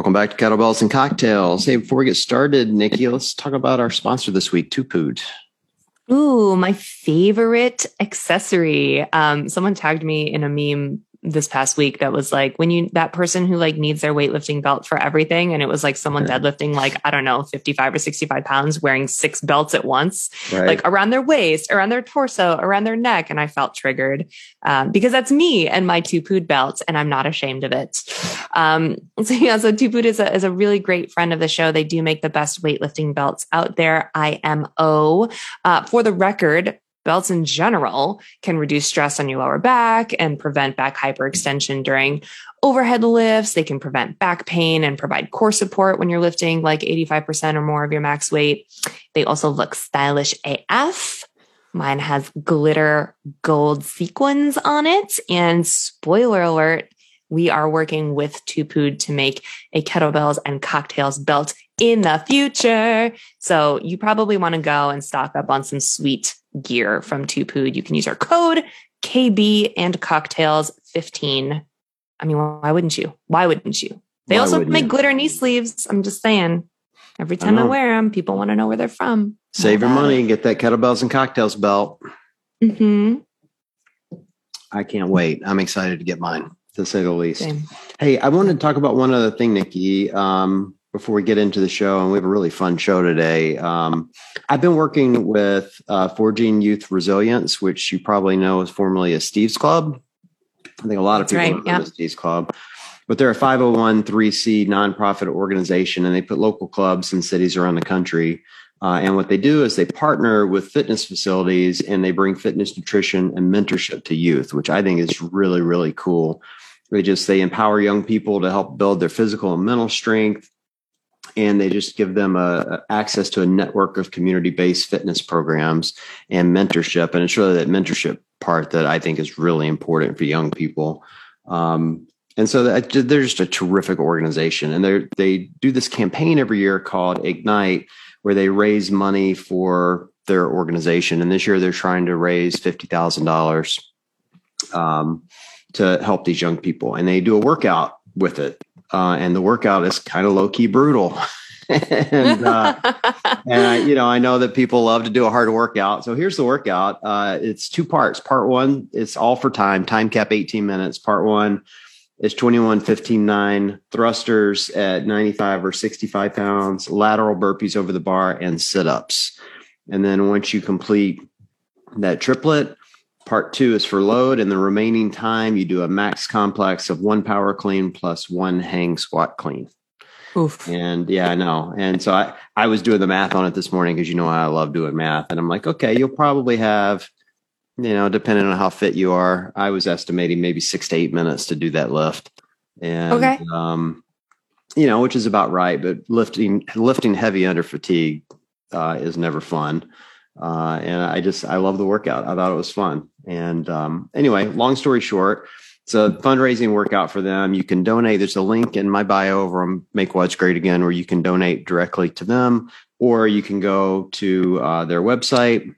Welcome back to Kettlebells and Cocktails. Hey, before we get started, Nikki, let's talk about our sponsor this week, 2POOD. Ooh, my favorite accessory. Um, someone tagged me in a meme this past week that was like when you that person who like needs their weightlifting belt for everything and it was like someone deadlifting like i don't know 55 or 65 pounds wearing six belts at once right. like around their waist around their torso around their neck and i felt triggered um, because that's me and my 2POOD belts and i'm not ashamed of it. Um, so yeah so 2POOD is a, is a really great friend of the show. They do make the best weightlifting belts out there imo uh, for the record belts in general can reduce stress on your lower back and prevent back hyperextension during overhead lifts. They can prevent back pain and provide core support when you're lifting like 85% or more of your max weight. They also look stylish AF. Mine has glitter gold sequins on it. And spoiler alert, we are working with 2POOD to make a kettlebells and cocktails belt in the future. So you probably want to go and stock up on some sweet gear from 2POOD. You can use our code KB and cocktails 15. I mean, why wouldn't you? Why wouldn't you? They why also make you? glitter knee sleeves. I'm just saying. Every time I, I wear them, people want to know where they're from. Save your money and get that kettlebells and cocktails belt. hmm I can't wait. I'm excited to get mine, to say the least. Same. Hey, I wanted to talk about one other thing, Nikki. Um, before we get into the show, and we have a really fun show today. Um, I've been working with uh, Forging Youth Resilience, which you probably know is formerly a Steve's Club. I think a lot of people right, know yep. Steve's Club, but they're a 501c nonprofit organization, and they put local clubs in cities around the country. Uh, and what they do is they partner with fitness facilities and they bring fitness, nutrition, and mentorship to youth, which I think is really, really cool. They just they empower young people to help build their physical and mental strength and they just give them a, access to a network of community-based fitness programs and mentorship. And it's really that mentorship part that i think is really important for young people. Um, and so that, they're just a terrific organization. And they they do this campaign every year called ignite where they raise money for their organization. And this year they're trying to raise $50000 um, to help these young people. And they do a workout with it uh, and the workout is kind of low key brutal. and uh, and I, you know, I know that people love to do a hard workout. So here's the workout. Uh, it's two parts. Part one, it's all for time. Time cap 18 minutes. Part one is 21, 15, 9 thrusters at 95 or 65 pounds, lateral burpees over the bar, and sit ups. And then once you complete that triplet, Part two is for load, and the remaining time you do a max complex of one power clean plus one hang squat clean. Oof. And yeah, I know. And so I, I was doing the math on it this morning because you know I love doing math. And I'm like, okay, you'll probably have, you know, depending on how fit you are, I was estimating maybe six to eight minutes to do that lift. And okay. um, you know, which is about right, but lifting lifting heavy under fatigue uh, is never fun. Uh, and I just I love the workout. I thought it was fun. And um, anyway, long story short, it's a fundraising workout for them. You can donate. There's a link in my bio over on Make What's Great Again where you can donate directly to them, or you can go to uh, their website.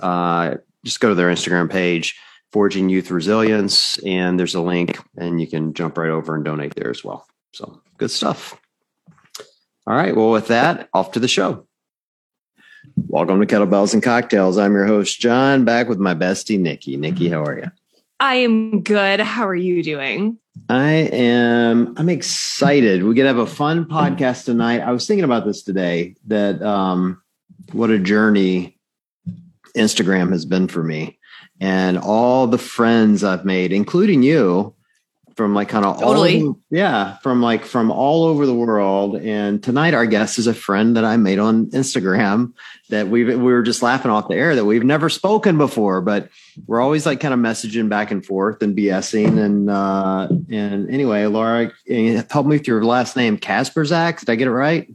Uh, just go to their Instagram page, Forging Youth Resilience, and there's a link, and you can jump right over and donate there as well. So good stuff. All right. Well, with that, off to the show. Welcome to Kettlebells and Cocktails. I'm your host, John, back with my bestie, Nikki. Nikki, how are you? I am good. How are you doing? I am. I'm excited. We're gonna have a fun podcast tonight. I was thinking about this today. That um, what a journey Instagram has been for me, and all the friends I've made, including you, from like kind of totally. all yeah from like from all over the world. And tonight our guest is a friend that i made on instagram that we we were just laughing off the air that we've never spoken before but we're always like kind of messaging back and forth and bsing. And uh and anyway laura help me with your last name Kasprzak did i get it right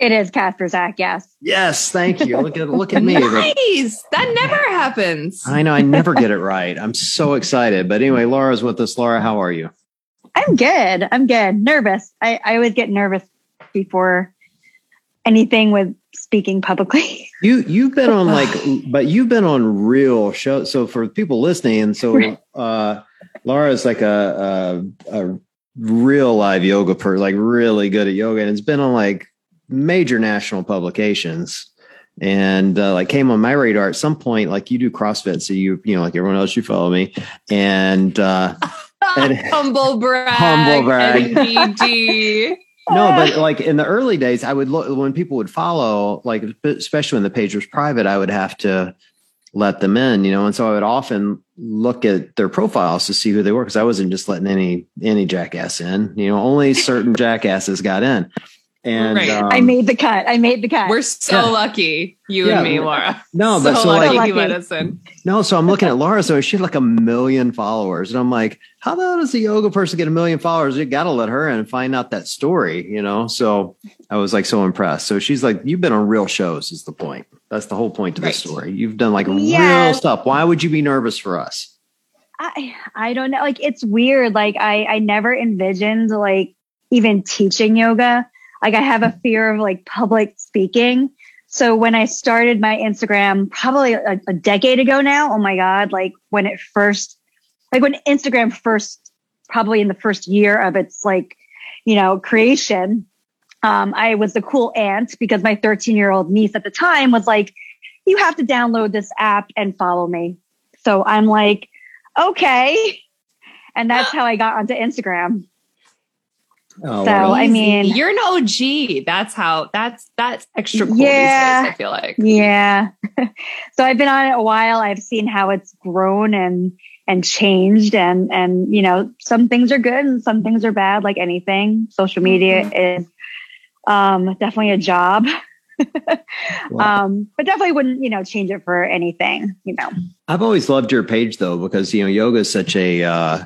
it is Kasprzak, yes. Yes, thank you. Look at look at me. nice. That never happens. I know I never get it right. I'm so excited. But anyway, Laura's with us. Laura, how are you? I'm good. I'm good. Nervous. I, I always get nervous before anything with speaking publicly. You you've been on like but you've been on real shows. So for people listening, so uh Laura is like a, a, a real live yoga per like really good at yoga and it's been on like major national publications. And uh, like came on my radar at some point like you do crossfit so you you know like everyone else you follow me. And uh and, humble brag humble brag. NBD. no but like in the early days i would look when people would follow like especially when the page was private i would have to let them in, you know, and so I would often look at their profiles to see who they were because I wasn't just letting any any jackass in, you know, only certain jackasses got in. And right. um, I made the cut. I made the cut. We're so yeah. lucky, you yeah. and me, Laura. No, but so, so lucky like, you let us in. No, so I'm looking at Laura. So she had like a million followers, and I'm like, how the hell does a yoga person get a million followers? You got to let her in and find out that story, you know. So I was like so impressed. So she's like, you've been on real shows, is the point. That's the whole point of right. the story. You've done like yeah. real stuff. Why would you be nervous for us? I I don't know. Like it's weird. Like I I never envisioned like even teaching yoga like I have a fear of like public speaking. So when I started my Instagram probably a, a decade ago now, oh my God, like when it first, like when Instagram first, probably in the first year of its like, you know, creation, um, I was the cool aunt because my 13 year old niece at the time was like, you have to download this app and follow me. So I'm like, okay. And that's how I got onto Instagram. Oh, so I mean, you're an OG. That's how. That's that's extra cool. Yeah, days, I feel like. Yeah. so I've been on it a while. I've seen how it's grown and and changed, and and you know, some things are good and some things are bad. Like anything, social media mm-hmm. is um, definitely a job. wow. um, but definitely wouldn't you know change it for anything. You know. I've always loved your page though because you know yoga is such a uh,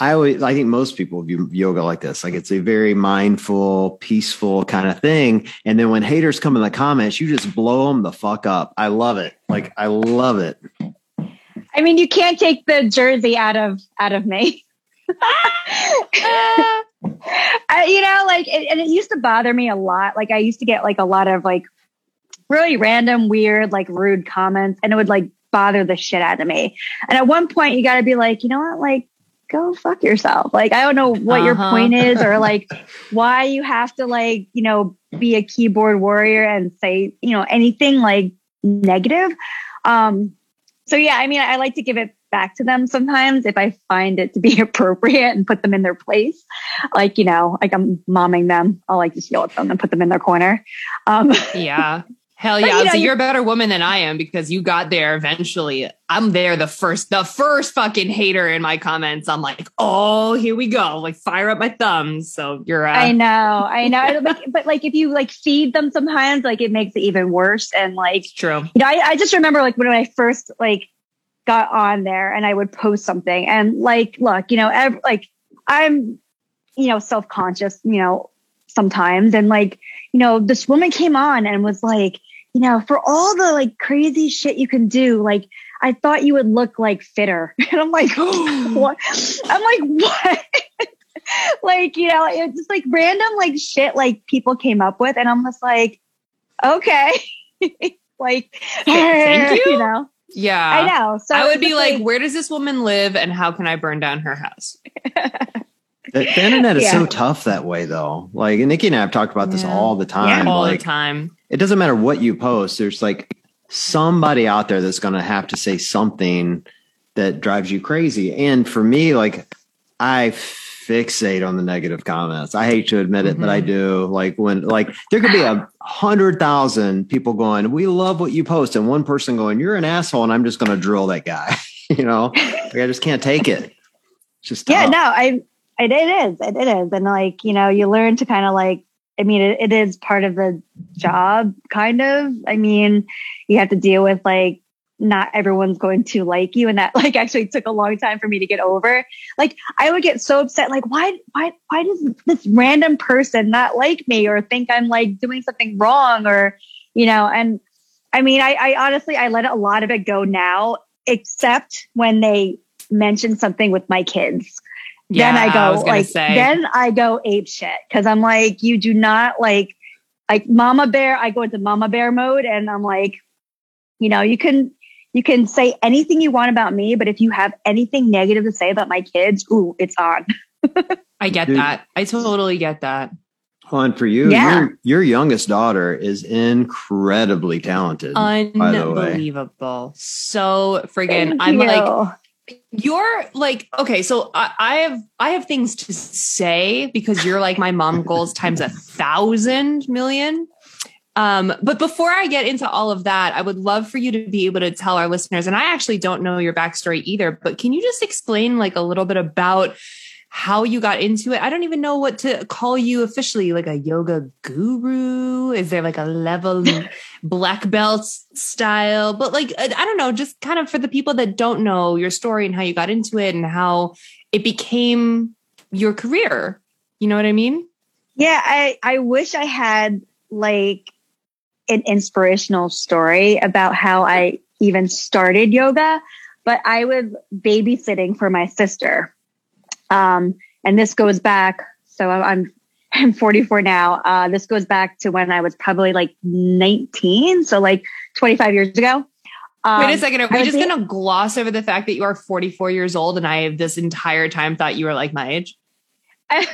I always, I think most people view yoga like this. Like it's a very mindful, peaceful kind of thing. And then when haters come in the comments, you just blow them the fuck up. I love it. Like I love it. I mean, you can't take the jersey out of out of me. I, you know, like, it, and it used to bother me a lot. Like, I used to get like a lot of like really random, weird, like rude comments, and it would like bother the shit out of me. And at one point, you got to be like, you know what, like go fuck yourself. Like, I don't know what uh-huh. your point is or like why you have to like, you know, be a keyboard warrior and say, you know, anything like negative. Um, so yeah, I mean, I like to give it back to them sometimes if I find it to be appropriate and put them in their place. Like, you know, like I'm momming them. I'll like just yell at them and put them in their corner. Um, yeah. Hell yeah. But, you know, so you're a better woman than I am because you got there eventually. I'm there the first, the first fucking hater in my comments. I'm like, oh, here we go. Like fire up my thumbs. So you're, uh, I know, I know. but like if you like feed them sometimes, like it makes it even worse. And like, it's true. You know, I, I just remember like when I first like got on there and I would post something and like, look, you know, ev- like I'm, you know, self-conscious, you know, sometimes. And like, you know, this woman came on and was like, you know, for all the like crazy shit you can do, like I thought you would look like fitter. And I'm like, what? I'm like, what? like, you know, it's just like random like shit like people came up with. And I'm just like, okay. like, thank you. You know? Yeah. I know. So I would be like, like, where does this woman live and how can I burn down her house? The, the internet is yeah. so tough that way, though. Like Nikki and I have talked about this yeah. all the time. Yeah, all like, the time. It doesn't matter what you post. There's like somebody out there that's going to have to say something that drives you crazy. And for me, like I fixate on the negative comments. I hate to admit it, mm-hmm. but I mm-hmm. do. Like when, like there could be a hundred thousand people going, "We love what you post," and one person going, "You're an asshole," and I'm just going to drill that guy. you know, like, I just can't take it. It's just yeah. No, I it, it is. It, it is. And like, you know, you learn to kind of like, I mean, it, it is part of the job, kind of. I mean, you have to deal with like, not everyone's going to like you. And that like actually took a long time for me to get over. Like I would get so upset. Like, why, why, why does this random person not like me or think I'm like doing something wrong or, you know, and I mean, I, I honestly, I let a lot of it go now, except when they mention something with my kids. Yeah, then I go I like say. then I go ape shit because I'm like you do not like like mama bear I go into mama bear mode and I'm like you know you can you can say anything you want about me but if you have anything negative to say about my kids ooh it's on I get Dude. that. I totally get that. And for you, yeah. your, your youngest daughter is incredibly talented. Unbelievable. So friggin' I'm like you're like okay so I, I, have i have things to say because you're like my mom goals times a thousand million. Um, but before i get into all of that i would love for you to be able to tell our listeners and i actually don't know your backstory either but can you just explain like a little bit about how you got into it. I don't even know what to call you officially, like a yoga guru. Is there like a level black belt style? But like, uh, I don't know, just kind of for the people that don't know your story and how you got into it and how it became your career. You know what I mean? Yeah, I, I wish I had like an inspirational story about how I even started yoga, but I was babysitting for my sister um, and this goes back. So I'm, I'm 44 now. Uh, this goes back to when I was probably like 19. So like 25 years ago. Um, Wait a second. Are we just going to gloss over the fact that you are 44 years old and I have this entire time thought you were like my age? I,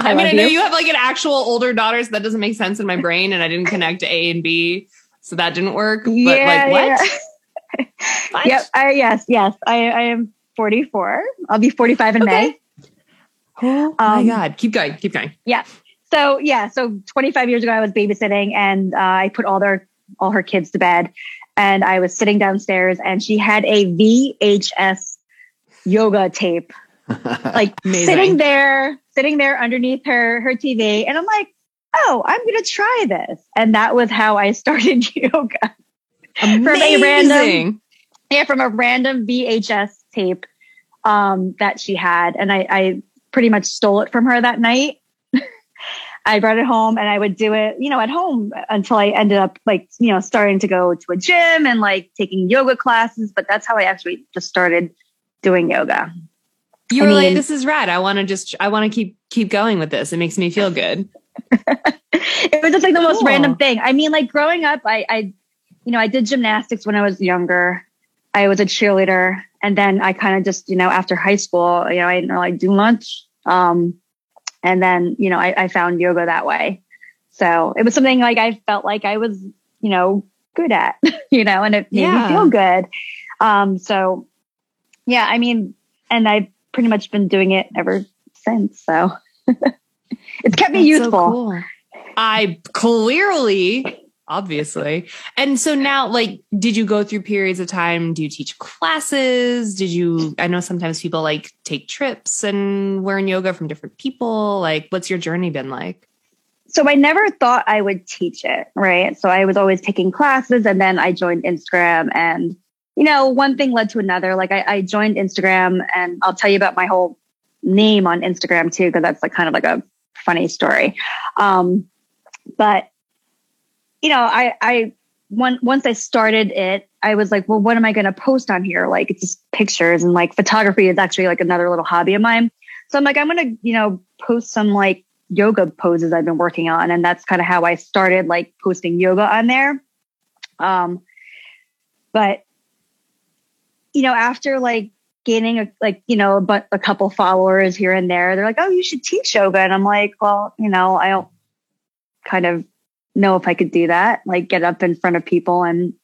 I, mean, I know you. you have like an actual older daughter, so that doesn't make sense in my brain, and I didn't connect A and B, so that didn't work. But yeah, like, what? Yeah. what? Yep. I, yes, yes. I, I am 44. I'll be 45 in okay. May. Oh my um, God. Keep going. Keep going. Yeah. So yeah. So 25 years ago, I was babysitting and uh, I put all their, all her kids to bed and I was sitting downstairs and she had a VHS yoga tape, like sitting there, sitting there underneath her, her TV. And I'm like, oh, I'm going to try this. And that was how I started yoga. Amazing. from a random, yeah, from a random VHS tape um, that she had. And I, I pretty much stole it from her that night. I brought it home and I would do it, you know, at home until I ended up like, you know, starting to go to a gym and like taking yoga classes. But that's how I actually just started doing yoga. You I were mean, like, this is rad. I want to just, I want to keep, keep going with this. It makes me feel good. it was just like the cool. most random thing. I mean, like growing up, I, I, you know, I did gymnastics when I was younger. I was a cheerleader. And then I kind of just, you know, after high school, you know, I didn't really do much. Um, and then, you know, I, I found yoga that way. So it was something like I felt like I was, you know, good at, you know, and it made yeah. me feel good. Um, so yeah, I mean, and I've pretty much been doing it ever since. So it's kept me That's youthful. So cool. I clearly obviously. And so now, like, did you go through periods of time? Do you teach classes? Did you, I know sometimes people like take trips and learn yoga from different people. Like, what's your journey been like? So I never thought I would teach it, right? So I was always taking classes and then I joined Instagram and, you know, one thing led to another. Like I, I joined Instagram and I'll tell you about my whole name on Instagram too, because that's like kind of like a funny story. Um, but you know, I, I, one, once I started it, I was like, well, what am I going to post on here? Like it's just pictures and like photography is actually like another little hobby of mine. So I'm like, I'm going to, you know, post some like yoga poses I've been working on. And that's kind of how I started like posting yoga on there. Um, but you know, after like gaining a, like, you know, but a couple followers here and there, they're like, oh, you should teach yoga. And I'm like, well, you know, I don't kind of know if I could do that, like get up in front of people and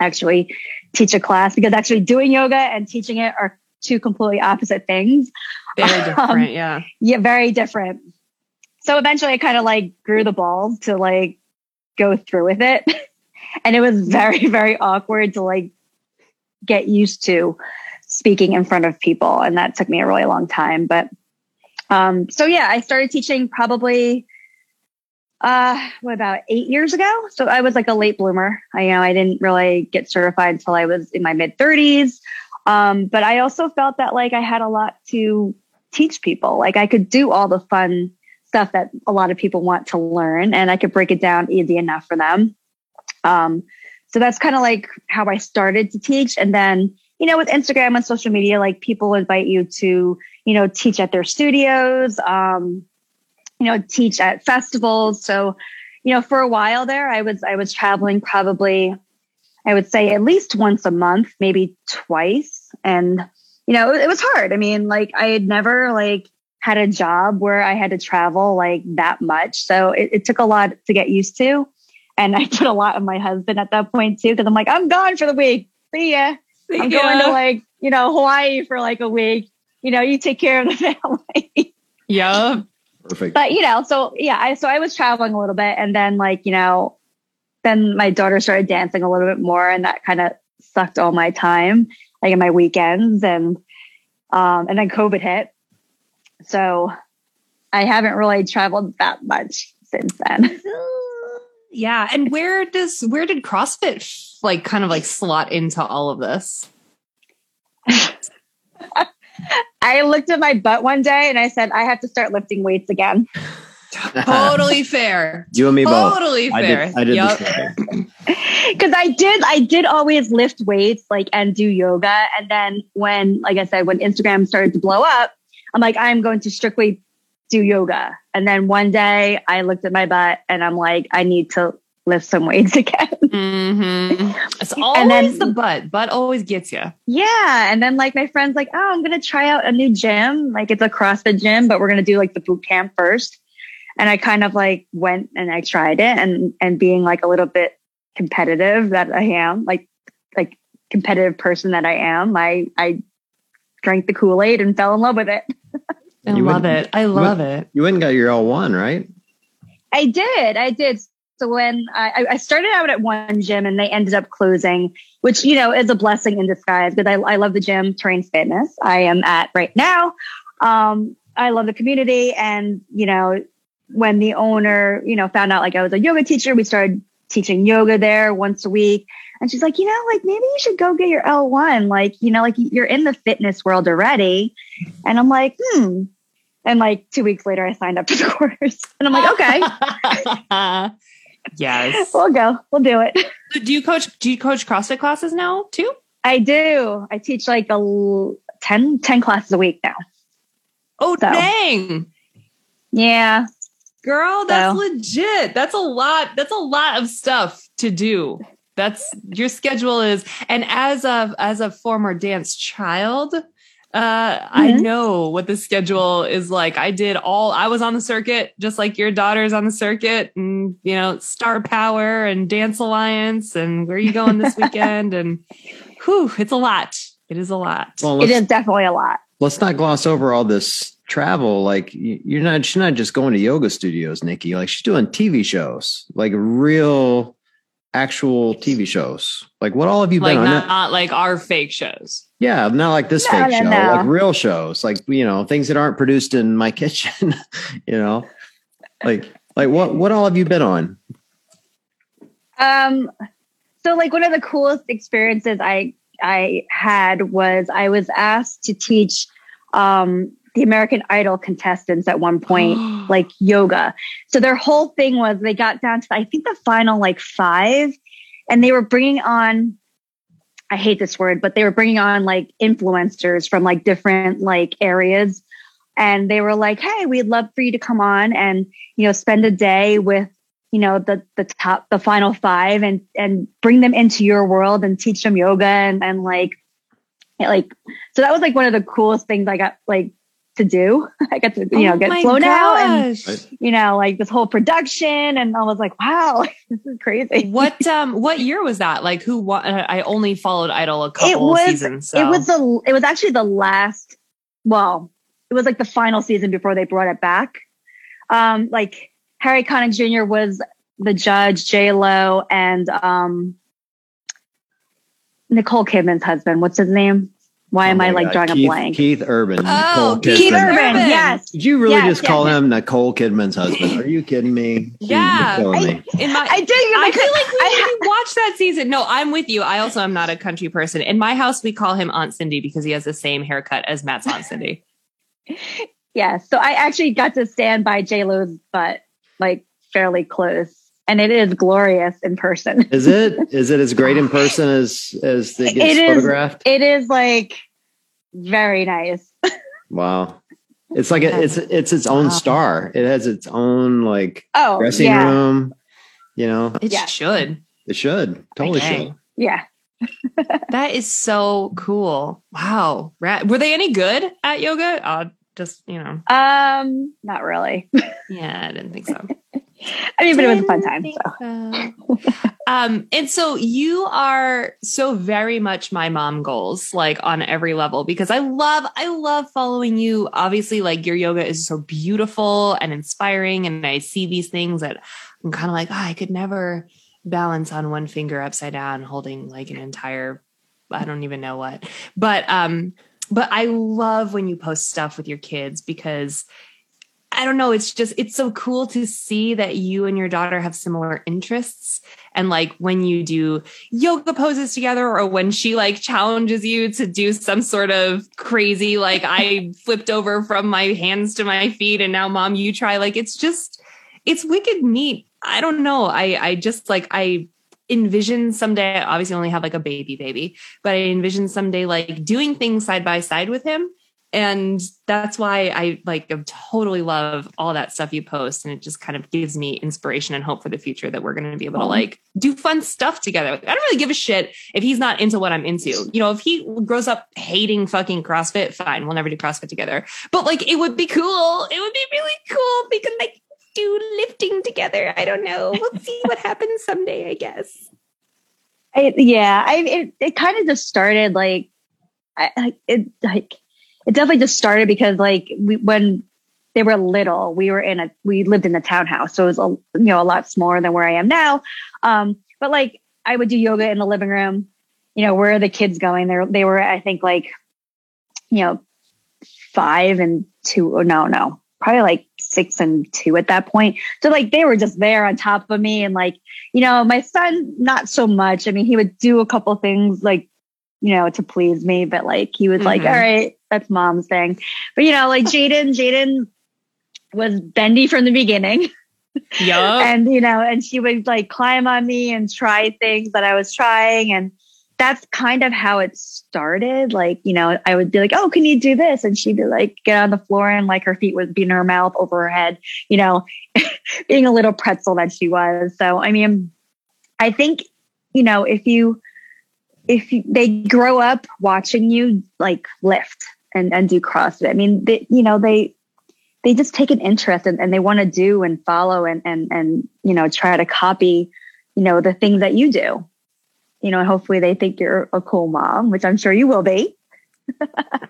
actually teach a class because actually doing yoga and teaching it are two completely opposite things. Very different. Um, yeah. Yeah. Very different. So eventually I kind of like grew the balls to like go through with it. and it was very, very awkward to like get used to speaking in front of people. And that took me a really long time. But, um, so yeah, I started teaching probably uh, what about eight years ago? So I was like a late bloomer. I you know I didn't really get certified until I was in my mid thirties. Um, but I also felt that like I had a lot to teach people. Like I could do all the fun stuff that a lot of people want to learn and I could break it down easy enough for them. Um, so that's kind of like how I started to teach. And then, you know, with Instagram and social media, like people invite you to, you know, teach at their studios. Um, you know, teach at festivals. So, you know, for a while there, I was, I was traveling probably, I would say at least once a month, maybe twice. And, you know, it, it was hard. I mean, like I had never like had a job where I had to travel like that much. So it, it took a lot to get used to. And I put a lot on my husband at that point too, because I'm like, I'm gone for the week. See ya. See I'm ya. going to like, you know, Hawaii for like a week. You know, you take care of the family. yeah. Perfect. But you know, so yeah, I so I was traveling a little bit and then like, you know, then my daughter started dancing a little bit more and that kind of sucked all my time, like in my weekends and um and then COVID hit. So I haven't really traveled that much since then. Yeah. And where does where did CrossFit like kind of like slot into all of this? I looked at my butt one day and I said, I have to start lifting weights again. totally fair. You and me both. Totally fair. I did, I did Because I did, I did always lift weights like and do yoga. And then when, like I said, when Instagram started to blow up, I'm like, I'm going to strictly do yoga. And then one day I looked at my butt and I'm like, I need to lift some weights again. Mm-hmm. It's always then, the butt. Butt always gets you. Yeah. And then like my friend's like, oh, I'm going to try out a new gym. Like it's a CrossFit gym, but we're going to do like the boot camp first. And I kind of like went and I tried it and, and being like a little bit competitive that I am, like, like competitive person that I am, I, I drank the Kool-Aid and fell in love with it. I you love went, it. I love you went, it. You went and got your L1, right? I did. I did. So when I, I, started out at one gym and they ended up closing, which, you know, is a blessing in disguise because I, I love the gym, Terrain Fitness, I am at right now. Um, I love the community. And, you know, when the owner, you know, found out like I was a yoga teacher, we started teaching yoga there once a week. And she's like, you know, like maybe you should go get your L1. Like, you know, like you're in the fitness world already. And I'm like, hmm. And like two weeks later, I signed up for the course. And I'm like, okay. yes. We'll go. We'll do it. So do you coach, do you coach CrossFit classes now too? I do. I teach like a 10, 10 classes a week now. Oh, so. dang. Yeah. Girl, that's so. legit. That's a lot. That's a lot of stuff to do. That's your schedule is, and as a as a former dance child, uh, mm-hmm. I know what the schedule is like. I did all, I was on the circuit, just like your daughter's on the circuit and, you know, Star Power and Dance Alliance and where are you going this weekend? And whew, it's a lot. It is a lot. Well, it is definitely a lot. Let's not gloss over all this travel. Like you're not, she's not just going to yoga studios, Nikki. Like she's doing TV shows, like real actual TV shows? Like what all have you like been not, on? Not like our fake shows. Yeah, not like this no, fake no, show, no. like real shows, like you know, things that aren't produced in my kitchen. you know, like like what what all have you been on? Um, so like one of the coolest experiences I I had was I was asked to teach um the American Idol contestants at one point, like yoga. So their whole thing was they got down to, I think the final like five and they were bringing on, I hate this word, but they were bringing on like influencers from like different like areas. And they were like, Hey, we'd love for you to come on and, you know, spend a day with, you know, the, the top, the final five and, and bring them into your world and teach them yoga and, and like, like, so that was like one of the coolest things I got like to do. I got to, you know, oh get flown out and, you know, like this whole production. And I was like, wow, this is crazy. What, um, what year was that? Like who, wa- I only followed Idol a couple it was, seasons. So. It was the, it was actually the last, well, it was like the final season before they brought it back. Um, like Harry Connick Jr. was the judge, J Lo and, um, Nicole Kidman's husband. What's his name? Why am oh I like God. drawing Keith, a blank? Keith Urban. Oh, Keith Urban. Yes. Did you really yes, just yes, call yes. him Nicole Kidman's husband? Are you kidding me? Yeah. I, me. In my, I did. I feel like we I, watched that season. No, I'm with you. I also am not a country person. In my house, we call him Aunt Cindy because he has the same haircut as Matt's Aunt Cindy. yeah. So I actually got to stand by J Lo's butt like fairly close and it is glorious in person. is it? Is it as great in person as as it gets it photographed? Is, it is like very nice. wow. It's like a, it's it's its own wow. star. It has its own like oh, dressing yeah. room. You know, it yeah. should. It should totally okay. should. Yeah. that is so cool. Wow. Were they any good at yoga? Uh, Just, you know. Um, not really. yeah, I didn't think so. I mean, but it was a fun time. So. um, and so you are so very much my mom goals, like on every level, because I love, I love following you. Obviously, like your yoga is so beautiful and inspiring. And I see these things that I'm kind of like, oh, I could never balance on one finger upside down, holding like an entire, I don't even know what. But, um, but I love when you post stuff with your kids because I don't know. It's just, it's so cool to see that you and your daughter have similar interests. And like when you do yoga poses together or when she like challenges you to do some sort of crazy, like I flipped over from my hands to my feet and now mom, you try. Like it's just, it's wicked neat. I don't know. I, I just like, I envision someday, I obviously only have like a baby baby, but I envision someday like doing things side by side with him and that's why I like totally love all that stuff you post, and it just kind of gives me inspiration and hope for the future that we're going to be able to like do fun stuff together. I don't really give a shit if he's not into what I'm into. You know, if he grows up hating fucking CrossFit, fine, we'll never do CrossFit together. But like, it would be cool. It would be really cool because like do lifting together. I don't know. We'll see what happens someday. I guess. I, yeah, I it, it kind of just started like I, it like it definitely just started because like we, when they were little, we were in a, we lived in a townhouse. So it was, a, you know, a lot smaller than where I am now. Um, but like I would do yoga in the living room. You know, where are the kids going? They they were, I think like, you know, five and two. Oh, no, no, probably like six and two at that point. So like they were just there on top of me. And like, you know, my son, not so much. I mean, he would do a couple things like you know, to please me, but like he was mm-hmm. like, all right, that's mom's thing. But you know, like Jaden, Jaden was bendy from the beginning. Yeah. and you know, and she would like climb on me and try things that I was trying. And that's kind of how it started. Like, you know, I would be like, Oh, can you do this? And she'd be like, get on the floor and like her feet would be in her mouth over her head, you know, being a little pretzel that she was. So, I mean, I think, you know, if you, if they grow up watching you like lift and, and do CrossFit, I mean, they, you know, they, they just take an interest and, and they want to do and follow and, and, and, you know, try to copy, you know, the things that you do, you know, and hopefully they think you're a cool mom, which I'm sure you will be.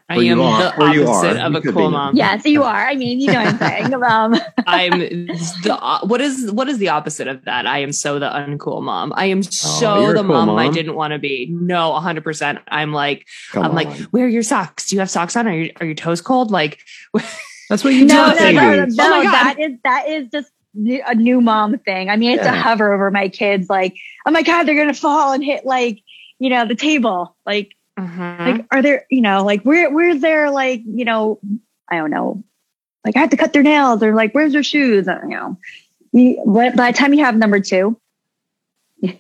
I am the opposite of a cool mom. Yes, you are. I mean, you know what I'm saying. Um, I'm the what is what is the opposite of that? I am so the uncool mom. I am oh, so oh, the cool mom, mom, I didn't want to be. No, 100. percent I'm like Come I'm on. like, where are your socks? Do you have socks on? Are your are your toes cold? Like, that's what you no, do. No, no, no, no, oh that is that is just a new mom thing. I mean, I have yeah. to hover over my kids, like, oh my god, they're gonna fall and hit like you know the table, like Mm-hmm. Like, are there, you know, like where, where's their like, you know, I don't know, like I have to cut their nails or like, where's their shoes? You know, you, by the time you have number two, yeah.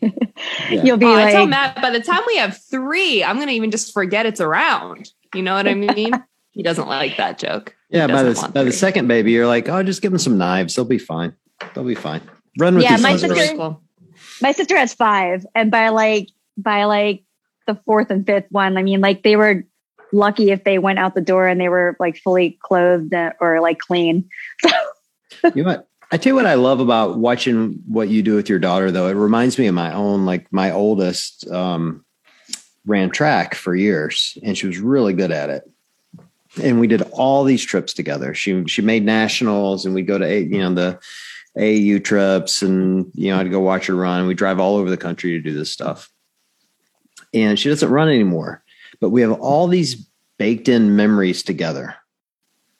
you'll be oh, like, I tell Matt, by the time we have three, I'm going to even just forget it's around. You know what I mean? he doesn't like that joke. Yeah. By the, by the second baby, you're like, oh, just give them some knives. They'll be fine. They'll be fine. Run with yeah, my sister, my sister has five. And by like, by like the fourth and fifth one, I mean, like they were lucky if they went out the door and they were like fully clothed or like clean. you know? I tell you what I love about watching what you do with your daughter, though. It reminds me of my own. Like my oldest um, ran track for years, and she was really good at it. And we did all these trips together. She she made nationals, and we'd go to you know the AU trips, and you know I'd go watch her run. We drive all over the country to do this stuff and she doesn't run anymore. But we have all these baked in memories together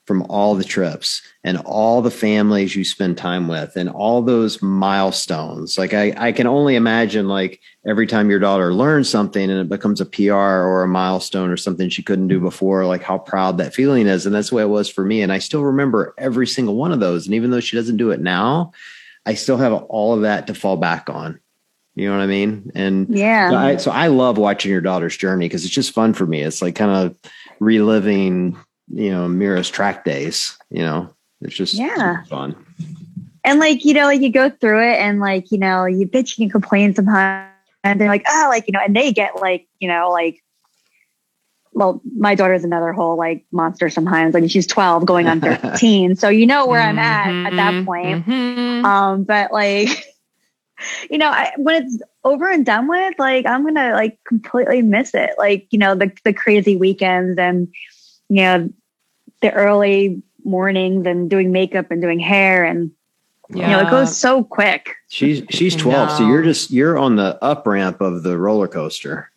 from all the trips and all the families you spend time with and all those milestones. Like I, I can only imagine like every time your daughter learns something and it becomes a PR or a milestone or something she couldn't do before, like how proud that feeling is. And that's the way it was for me. And I still remember every single one of those. And even though she doesn't do it now, I still have all of that to fall back on. You know what I mean? And yeah, so I, so I love watching your daughter's journey because it's just fun for me. It's like kind of reliving, you know, Mira's track days. You know, it's just yeah fun. And like you know, like you go through it, and like you know, you bitch and complain sometimes, and they're like, oh, like you know, and they get like you know, like well, my daughter's another whole like monster sometimes. I mean, she's 12 going on 13. so you know where I'm at at that mm-hmm. point. Mm-hmm. Um, but like, you know, I, when it's over and done with, like, I'm going to like completely miss it. Like, you know, the, the crazy weekends and, you know, the early mornings and doing makeup and doing hair and, yeah. you know, it goes so quick. She's, she's 12. So you're just, you're on the up ramp of the roller coaster.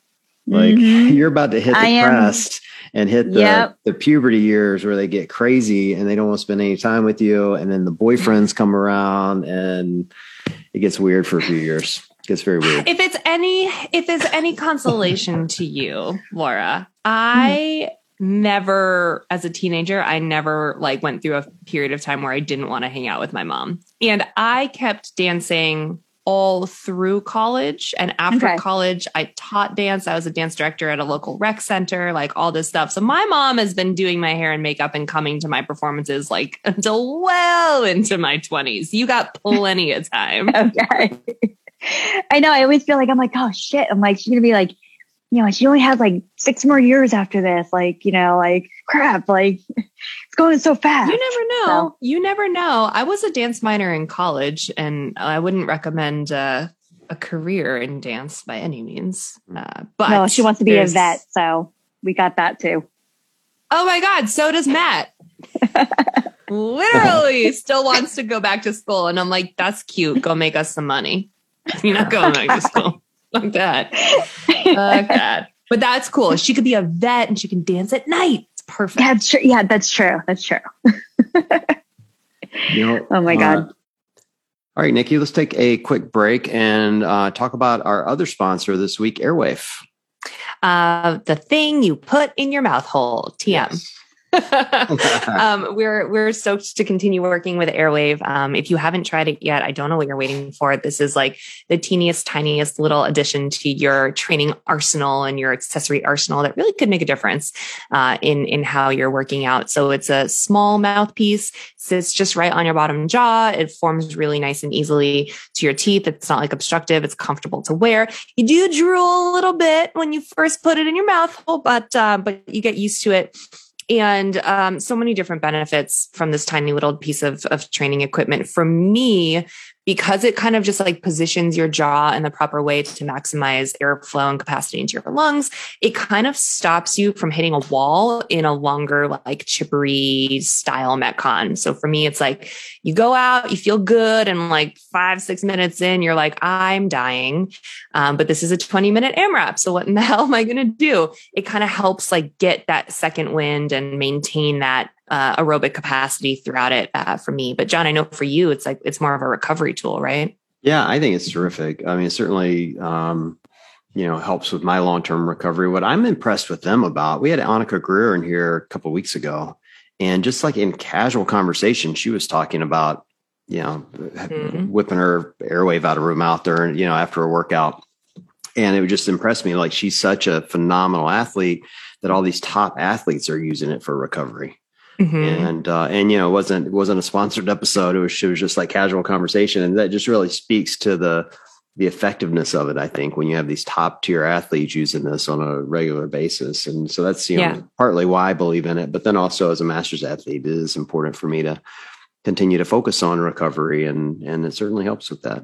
Like mm-hmm. you're about to hit the I crest am, and hit the, yep. the puberty years where they get crazy and they don't want to spend any time with you. And then the boyfriends come around and it gets weird for a few years. It gets very weird. If it's any, if it's any consolation to you, Laura, I never, as a teenager, I never like went through a period of time where I didn't want to hang out with my mom. And I kept dancing all through college. And after okay. college i taught dance. I was a dance director at a local rec center like all this stuff. So my mom has been doing my hair and makeup and coming to my performances like until well into my 20s you got plenty of time. Okay. I know. I always feel like i'm like oh shit. I'm like she's gonna be like you know she only has like six more years after this. Like you know like crap. Like it's going so fast. You never know. So. You never know. I was a dance minor in college, and I wouldn't recommend uh, a career in dance by any means. Uh, but no, she wants to be a vet, so we got that too. Oh my god, so does Matt. Literally, still wants to go back to school, and I'm like, "That's cute. Go make us some money. You're not going back to school like that." Oh god. But that's cool. She could be a vet and she can dance at night perfect. That's true. Yeah, that's true. That's true. you know, oh my God. Uh, all right, Nikki, let's take a quick break and uh, talk about our other sponsor this week, AIRWAAV. Uh, the thing you put in your mouth hole, TM. Yes. um, we're we're stoked to continue working with AIRWAAV. Um, if you haven't tried it yet, I don't know what you're waiting for. This is like the teeniest, tiniest little addition to your training arsenal and your accessory arsenal that really could make a difference uh, in in how you're working out. So it's a small mouthpiece, sits just right on your bottom jaw. It forms really nice and easily to your teeth. It's not like obstructive. It's comfortable to wear. You do drool a little bit when you first put it in your mouth hole, but uh, but you get used to it and um, so many different benefits from this tiny little piece of, of training equipment. For me, because it kind of just like positions your jaw in the proper way to maximize airflow and capacity into your lungs, it kind of stops you from hitting a wall in a longer, like chippery style Metcon. So for me, it's like you go out, you feel good, and like five, six minutes in, you're like, I'm dying. Um, but this is a 20 minute AMRAP. So what in the hell am I going to do? It kind of helps like get that second wind and maintain that uh, aerobic capacity throughout it uh, for me. But John, I know for you, it's like it's more of a recovery tool, right? Yeah, I think it's terrific. I mean, it certainly, um, you know, helps with my long term recovery. What I'm impressed with them about, we had Annika Greer in here a couple weeks ago, and just like in casual conversation, she was talking about, you know, mm-hmm. whipping her AIRWAAV out of her mouth there, you know, after a workout. And it would just impress me. Like she's such a phenomenal athlete that all these top athletes are using it for recovery. Mm-hmm. And uh, and you know, it wasn't it wasn't a sponsored episode. It was it was just like casual conversation, and that just really speaks to the the effectiveness of it. I think when you have these top tier athletes using this on a regular basis, and so that's you know yeah. partly why I believe in it. But then also as a masters athlete, it is important for me to continue to focus on recovery, and and it certainly helps with that.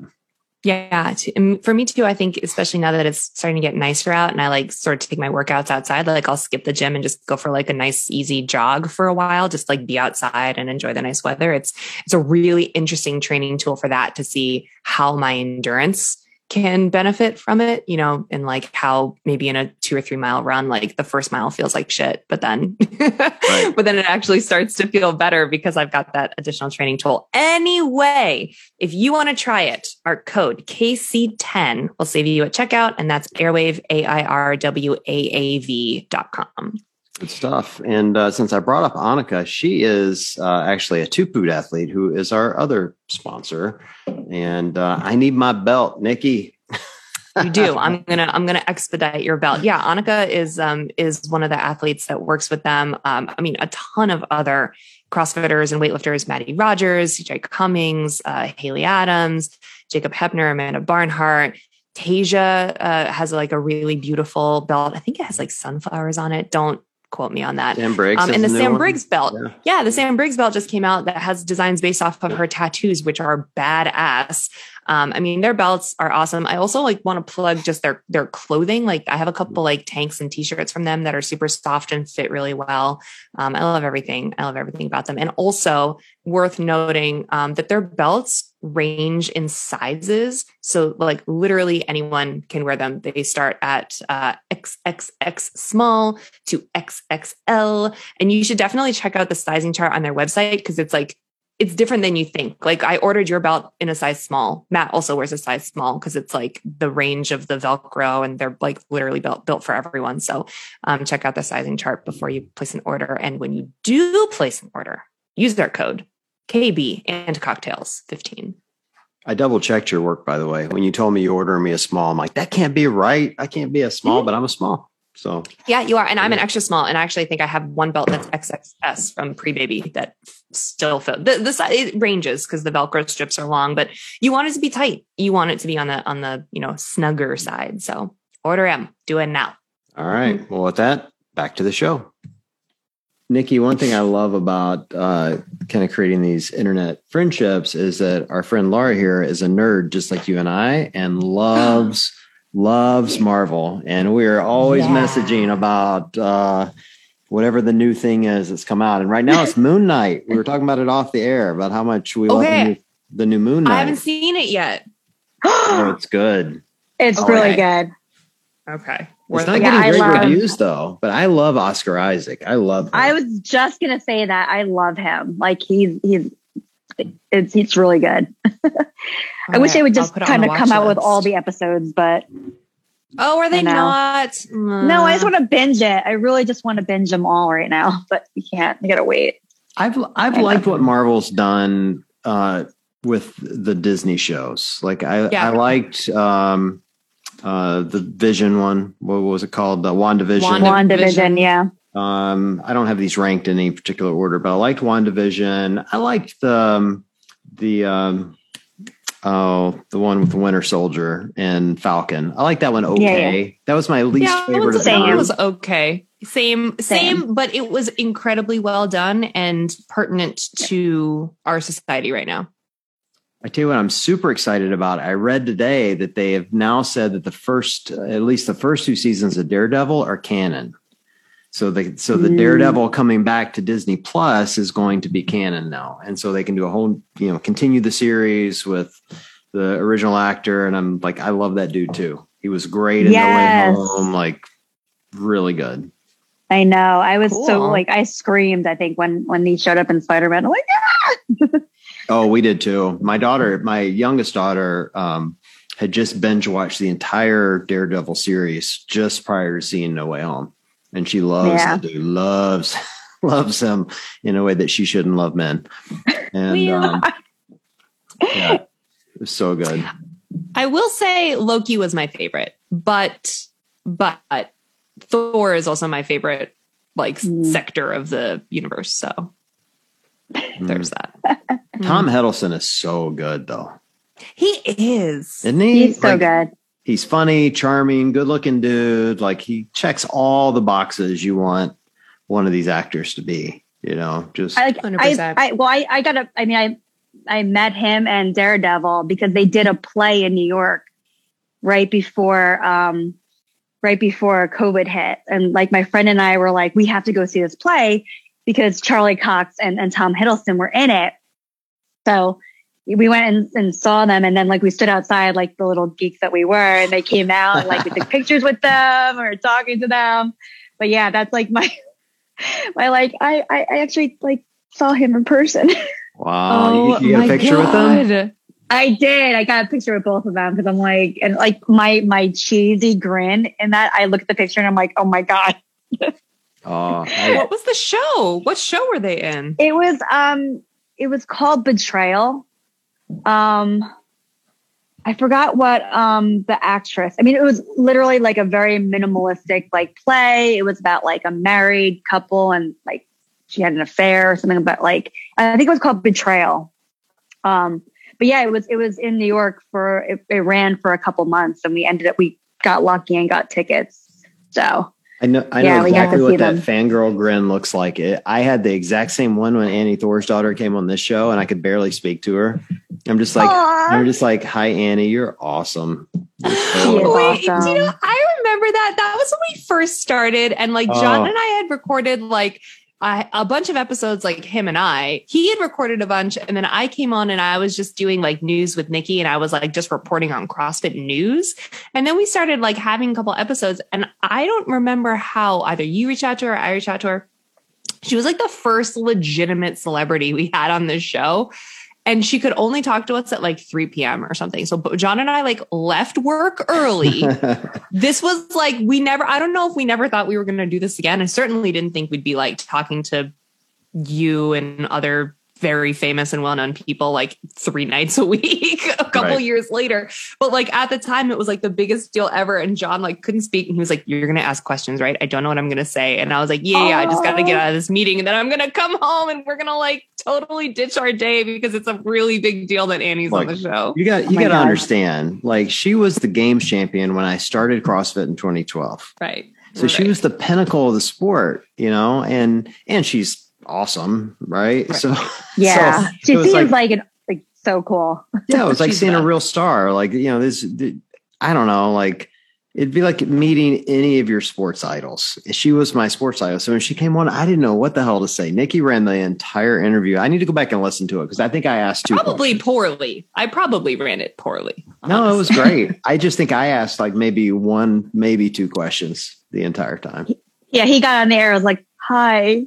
Yeah. For me too, I think, especially now that it's starting to get nicer out and I like sort of take my workouts outside, like I'll skip the gym and just go for like a nice, easy jog for a while, just like be outside and enjoy the nice weather. It's, it's a really interesting training tool for that to see how my endurance can benefit from it, you know, and like how maybe in a two or three mile run, like the first mile feels like shit, but then, right. but then it actually starts to feel better because I've got that additional training tool. Anyway, if you want to try it, our code KC10 will save you at checkout and that's AIRWAAV, A-I-R-W-A-A-V dot com. Good stuff. And uh, since I brought up Annika, she is uh, actually a 2POOD athlete who is our other sponsor. And uh, I need my belt, Nikki. you do. I'm gonna I'm gonna expedite your belt. Yeah, Annika is um is one of the athletes that works with them. Um, I mean, a ton of other CrossFitters and weightlifters: Mattie Rogers, CJ Cummings, uh, Haley Adams, Jacob Heppner, Amanda Barnhart, Tasia uh, has like a really beautiful belt. I think it has like sunflowers on it. Don't quote me on that. Sam Briggs. Um, and the Sam one? Briggs belt. Yeah. yeah. the Sam Briggs belt just came out that has designs based off of her tattoos, which are badass. Um, I mean, their belts are awesome. I also like want to plug just their their clothing. Like I have a couple like tanks and t-shirts from them that are super soft and fit really well. Um, I love everything. I love everything about them. And also worth noting um, that their belts range in sizes. So like literally anyone can wear them. They start at uh, XXX small to XXL. And you should definitely check out the sizing chart on their website because it's like it's different than you think. Like I ordered your belt in a size small. Matt also wears a size small because it's like the range of the Velcro and they're like literally built built for everyone. So um, check out the sizing chart before you place an order. And when you do place an order, use their code KB and cocktails 15. I double checked your work by the way. When you told me you order me a small, I'm like, that can't be right. I can't be a small, mm-hmm. but I'm a small. So yeah, you are. And I'm an extra small. And I actually think I have one belt that's XXS from pre baby that still fit. The, the it ranges because the Velcro strips are long, but you want it to be tight. You want it to be on the, on the, you know, snugger side. So order M, do it now. All right. Well, with that, back to the show. Nikki, one thing I love about uh, kind of creating these internet friendships is that our friend Laura here is a nerd just like you and I and loves loves Marvel, and we are always yeah. messaging about uh, whatever the new thing is that's come out. And right now it's Moon Knight. We were talking about it off the air about how much we okay. love the new, the new Moon Knight. I haven't seen it yet. oh, it's good. It's oh, really good. Okay. It's not yeah, getting great reviews though, but I love Oscar Isaac. I love. Him. I was just gonna say that I love him. Like he's he's it's it's really good. I wish they would just kind of come list. out with all the episodes, but oh, are they not? No, I just want to binge it. I really just want to binge them all right now, but you can't. You gotta wait. I've I've I liked what Marvel's done uh, with the Disney shows. Like I yeah. I liked um, uh, the Vision one. What was it called? The WandaVision. One. WandaVision, yeah. Um, I don't have these ranked in any particular order, but I liked WandaVision. I liked the um, the um, oh the one with the Winter Soldier and Falcon. I like that one. Okay, yeah, yeah. that was my least yeah, favorite. That one was okay. Same, same, same, but it was incredibly well done and pertinent to our society right now. I tell you what, I'm super excited about. I read today that they have now said that the first, at least the first two seasons of Daredevil are canon. So the so the mm. Daredevil coming back to Disney Plus is going to be canon now, and so they can do a whole you know continue the series with the original actor, and I'm like I love that dude too. He was great in yes. No Way Home, like really good. I know. I was cool. so like I screamed. I think when when he showed up in Spider Man, like yeah. oh, we did too. My daughter, my youngest daughter, um, had just binge watched the entire Daredevil series just prior to seeing No Way Home and she loves yeah. that dude, loves loves him in a way that she shouldn't love men. And um, yeah, it was so good. I will say Loki was my favorite, but but Thor is also my favorite like mm. sector of the universe. So. there's that. Tom Hiddleston is so good though. He is. Isn't he? He's so like, good he's funny, charming, good looking dude. Like he checks all the boxes you want one of these actors to be, you know, just I, like. I, I, well, I, I got a, I mean, I, I met him and Daredevil because they did a play in New York right before, um, right before COVID hit. And like my friend and I were like, we have to go see this play because Charlie Cox and, and Tom Hiddleston were in it. So we went and, and, saw them and then like we stood outside like the little geeks that we were and they came out and like we took pictures with them or talking to them. But yeah that's like my my like i i, actually like saw him in person. Wow. Oh, you, you got a picture God. with them? I did. I got a picture with both of them because i'm like and like my my cheesy grin in that i look at the picture and i'm like oh my god oh I, what was the show what show were they in it was um it was called betrayal um, I forgot what um the actress. I mean, it was literally like a very minimalistic like play. It was about like a married couple and like she had an affair or something But like I think it was called Betrayal. Um, but yeah, it was it was in New York for it, it ran for a couple months, and we ended up we got lucky and got tickets. So I know, I know exactly what that fangirl grin looks like. It, I had the exact same one when Annie Thorisdottir came on this show, and I could barely speak to her. I'm just like, Aww. I'm just like, hi Annie, you're awesome. You're so Wait, awesome. you know, I remember that. That was when we first started, and like John oh. and I had recorded like I, a bunch of episodes like him and I. He had recorded a bunch, and then I came on and I was just doing like news with Nikki, and I was like just reporting on CrossFit news. And then we started like having a couple episodes, and I don't remember how either you reached out to her, or I reached out to her. She was like the first legitimate celebrity we had on this show and she could only talk to us at like 3 p.m. or something. So John and I like left work early. this was like we never I don't know if we never thought we were going to do this again. I certainly didn't think we'd be like talking to you and other very famous and well-known people like three nights a week a couple right. years later. But like at the time it was like the biggest deal ever and john like couldn't speak and he was like you're gonna ask questions right? I don't know what i'm gonna say. And i was like yeah, yeah i just gotta get out of this meeting and then i'm gonna come home and we're gonna like totally ditch our day because it's a really big deal that annie's like, on the show. you got you oh gotta God. understand like she was the games champion when i started crossfit in 2012 right. So right. she was the pinnacle of the sport you know and and she's awesome, right? right. So yeah, so she seems like, like, an, like so cool. Yeah, it was like seeing a real star. Like you know, this I don't know, like it'd be like meeting any of your sports idols. She was my sports idol. So when she came on, I didn't know what the hell to say. Nikki ran the entire interview. I need to go back and listen to it because I think I asked two. Probably questions. poorly. I probably ran it poorly. Honestly. No, it was great. I just think I asked like maybe one, maybe two questions the entire time. Yeah, he got on the air. I was like, "Hi,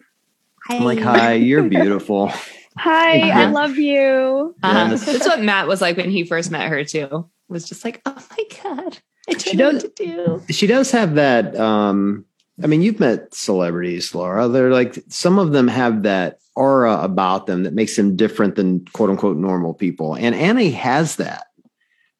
Hi. I'm like, hi, you're beautiful. hi, yeah. I love you. Uh-huh. That's what Matt was like when he first met her too. Was just like, oh my god, I don't she know does, what to do. She does have that. um I mean, you've met celebrities, Laura. They're like some of them have that aura about them that makes them different than quote unquote normal people. And Annie has that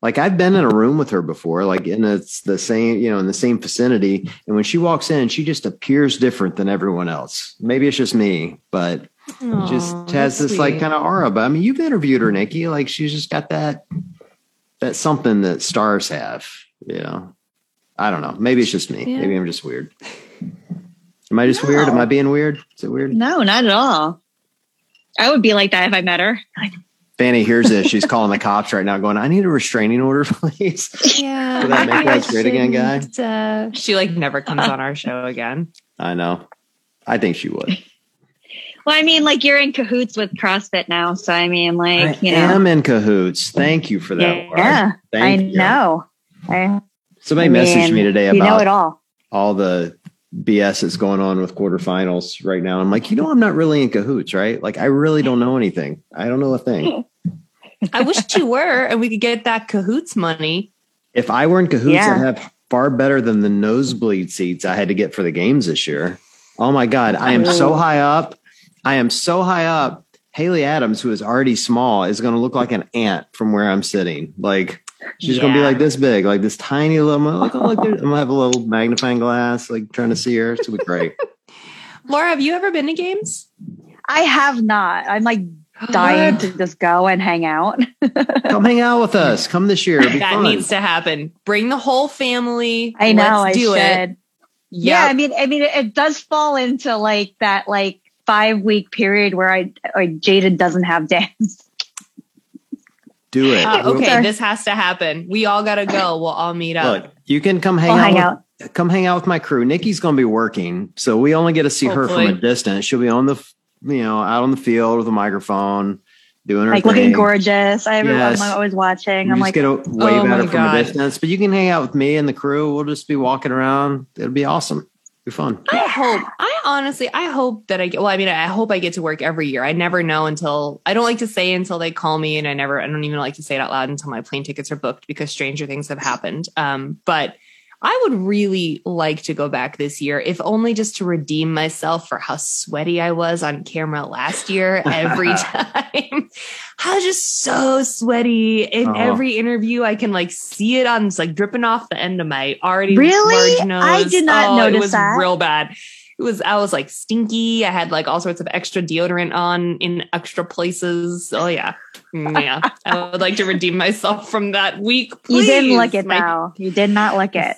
like I've been in a room with her before, like in it's the same, you know, in the same vicinity. And when she walks in, she just appears different than everyone else. Maybe it's just me, but Aww, just has this sweet. like kind of aura. But I mean, you've interviewed her, Nikki. Like she's just got that that something that stars have. You know, I don't know. Maybe it's just me. Yeah. Maybe I'm just weird. Am I just no. weird? Am I being weird? Is it weird? No, not at all. I would be like that if I met her. Like, Fanny hears this. She's calling the cops right now, going, "I need a restraining order, please." Yeah, that make that great again, guy. Uh, she like never comes on our show again. I know. I think she would. Well, I mean, like you're in cahoots with CrossFit now, so I mean, like I you know, I am in cahoots. Thank you for that. Yeah, I you. know. I, Somebody I mean, messaged me today about you know it all. all the BS that's going on with quarterfinals right now. I'm like, you know, I'm not really in cahoots, right? Like, I really don't know anything. I don't know a thing. I wish you were, and we could get that cahoots money. If I were in cahoots, yeah. I'd have far better than the nosebleed seats I had to get for the games this year. Oh my God. I am so high up. I am so high up. Haley Adams, who is already small, is going to look like an ant from where I'm sitting. Like, She's yeah. gonna be like this big, like this tiny little. Like, oh, look, I'm gonna have a little magnifying glass, like trying to see her. It's gonna be great. Laura, have you ever been to games? I have not. I'm like dying to just go and hang out. Come hang out with us. Come this year. that fun. needs to happen. Bring the whole family. I know. Let's I do should. it. Yep. Yeah, I mean, I mean, it, it does fall into like that, like five week period where I, or Jada doesn't have dance. Do it. Uh, okay, this has to happen. We all got to go. We'll all meet up. Look, you can come hang, we'll out, hang out. With, come hang out with my crew. Nikki's going to be working, so we only get to see Hopefully. her from a distance. She'll be on the, you know, out on the field with a microphone, doing her like thing. looking gorgeous. I yes. I'm always watching. I'm like, get a wave oh at her from God. a distance, but you can hang out with me and the crew. We'll just be walking around. It'll be awesome be fun. I hope. I honestly, I hope that I get. Well, I mean, I hope I get to work every year. I never know until I don't like to say until they call me, and I never. I don't even like to say it out loud until my plane tickets are booked because stranger things have happened. Um, but I would really like to go back this year, if only just to redeem myself for how sweaty I was on camera last year every time. I was just so sweaty in uh-huh. every interview. I can like see it on it's like dripping off the end of my already really? large nose. I did not oh, notice it was that. real bad. It was I was like stinky. I had like all sorts of extra deodorant on in extra places. Oh yeah. Mm, yeah. I would like to redeem myself from that week. Please. You didn't lick it My, though. You did not lick it.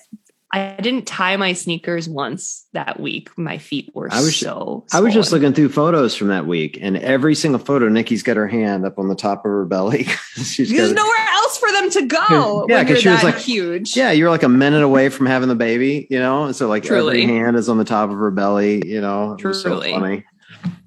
I didn't tie my sneakers once that week. My feet were I was, so. I was just looking through photos from that week, and every single photo, Nikki's got her hand up on the top of her belly. She's There's nowhere else for them to go. Yeah, because she was like huge. Yeah, you're like a minute away from having the baby, you know. So like Truly. every hand is on the top of her belly, you know. Truly. so funny.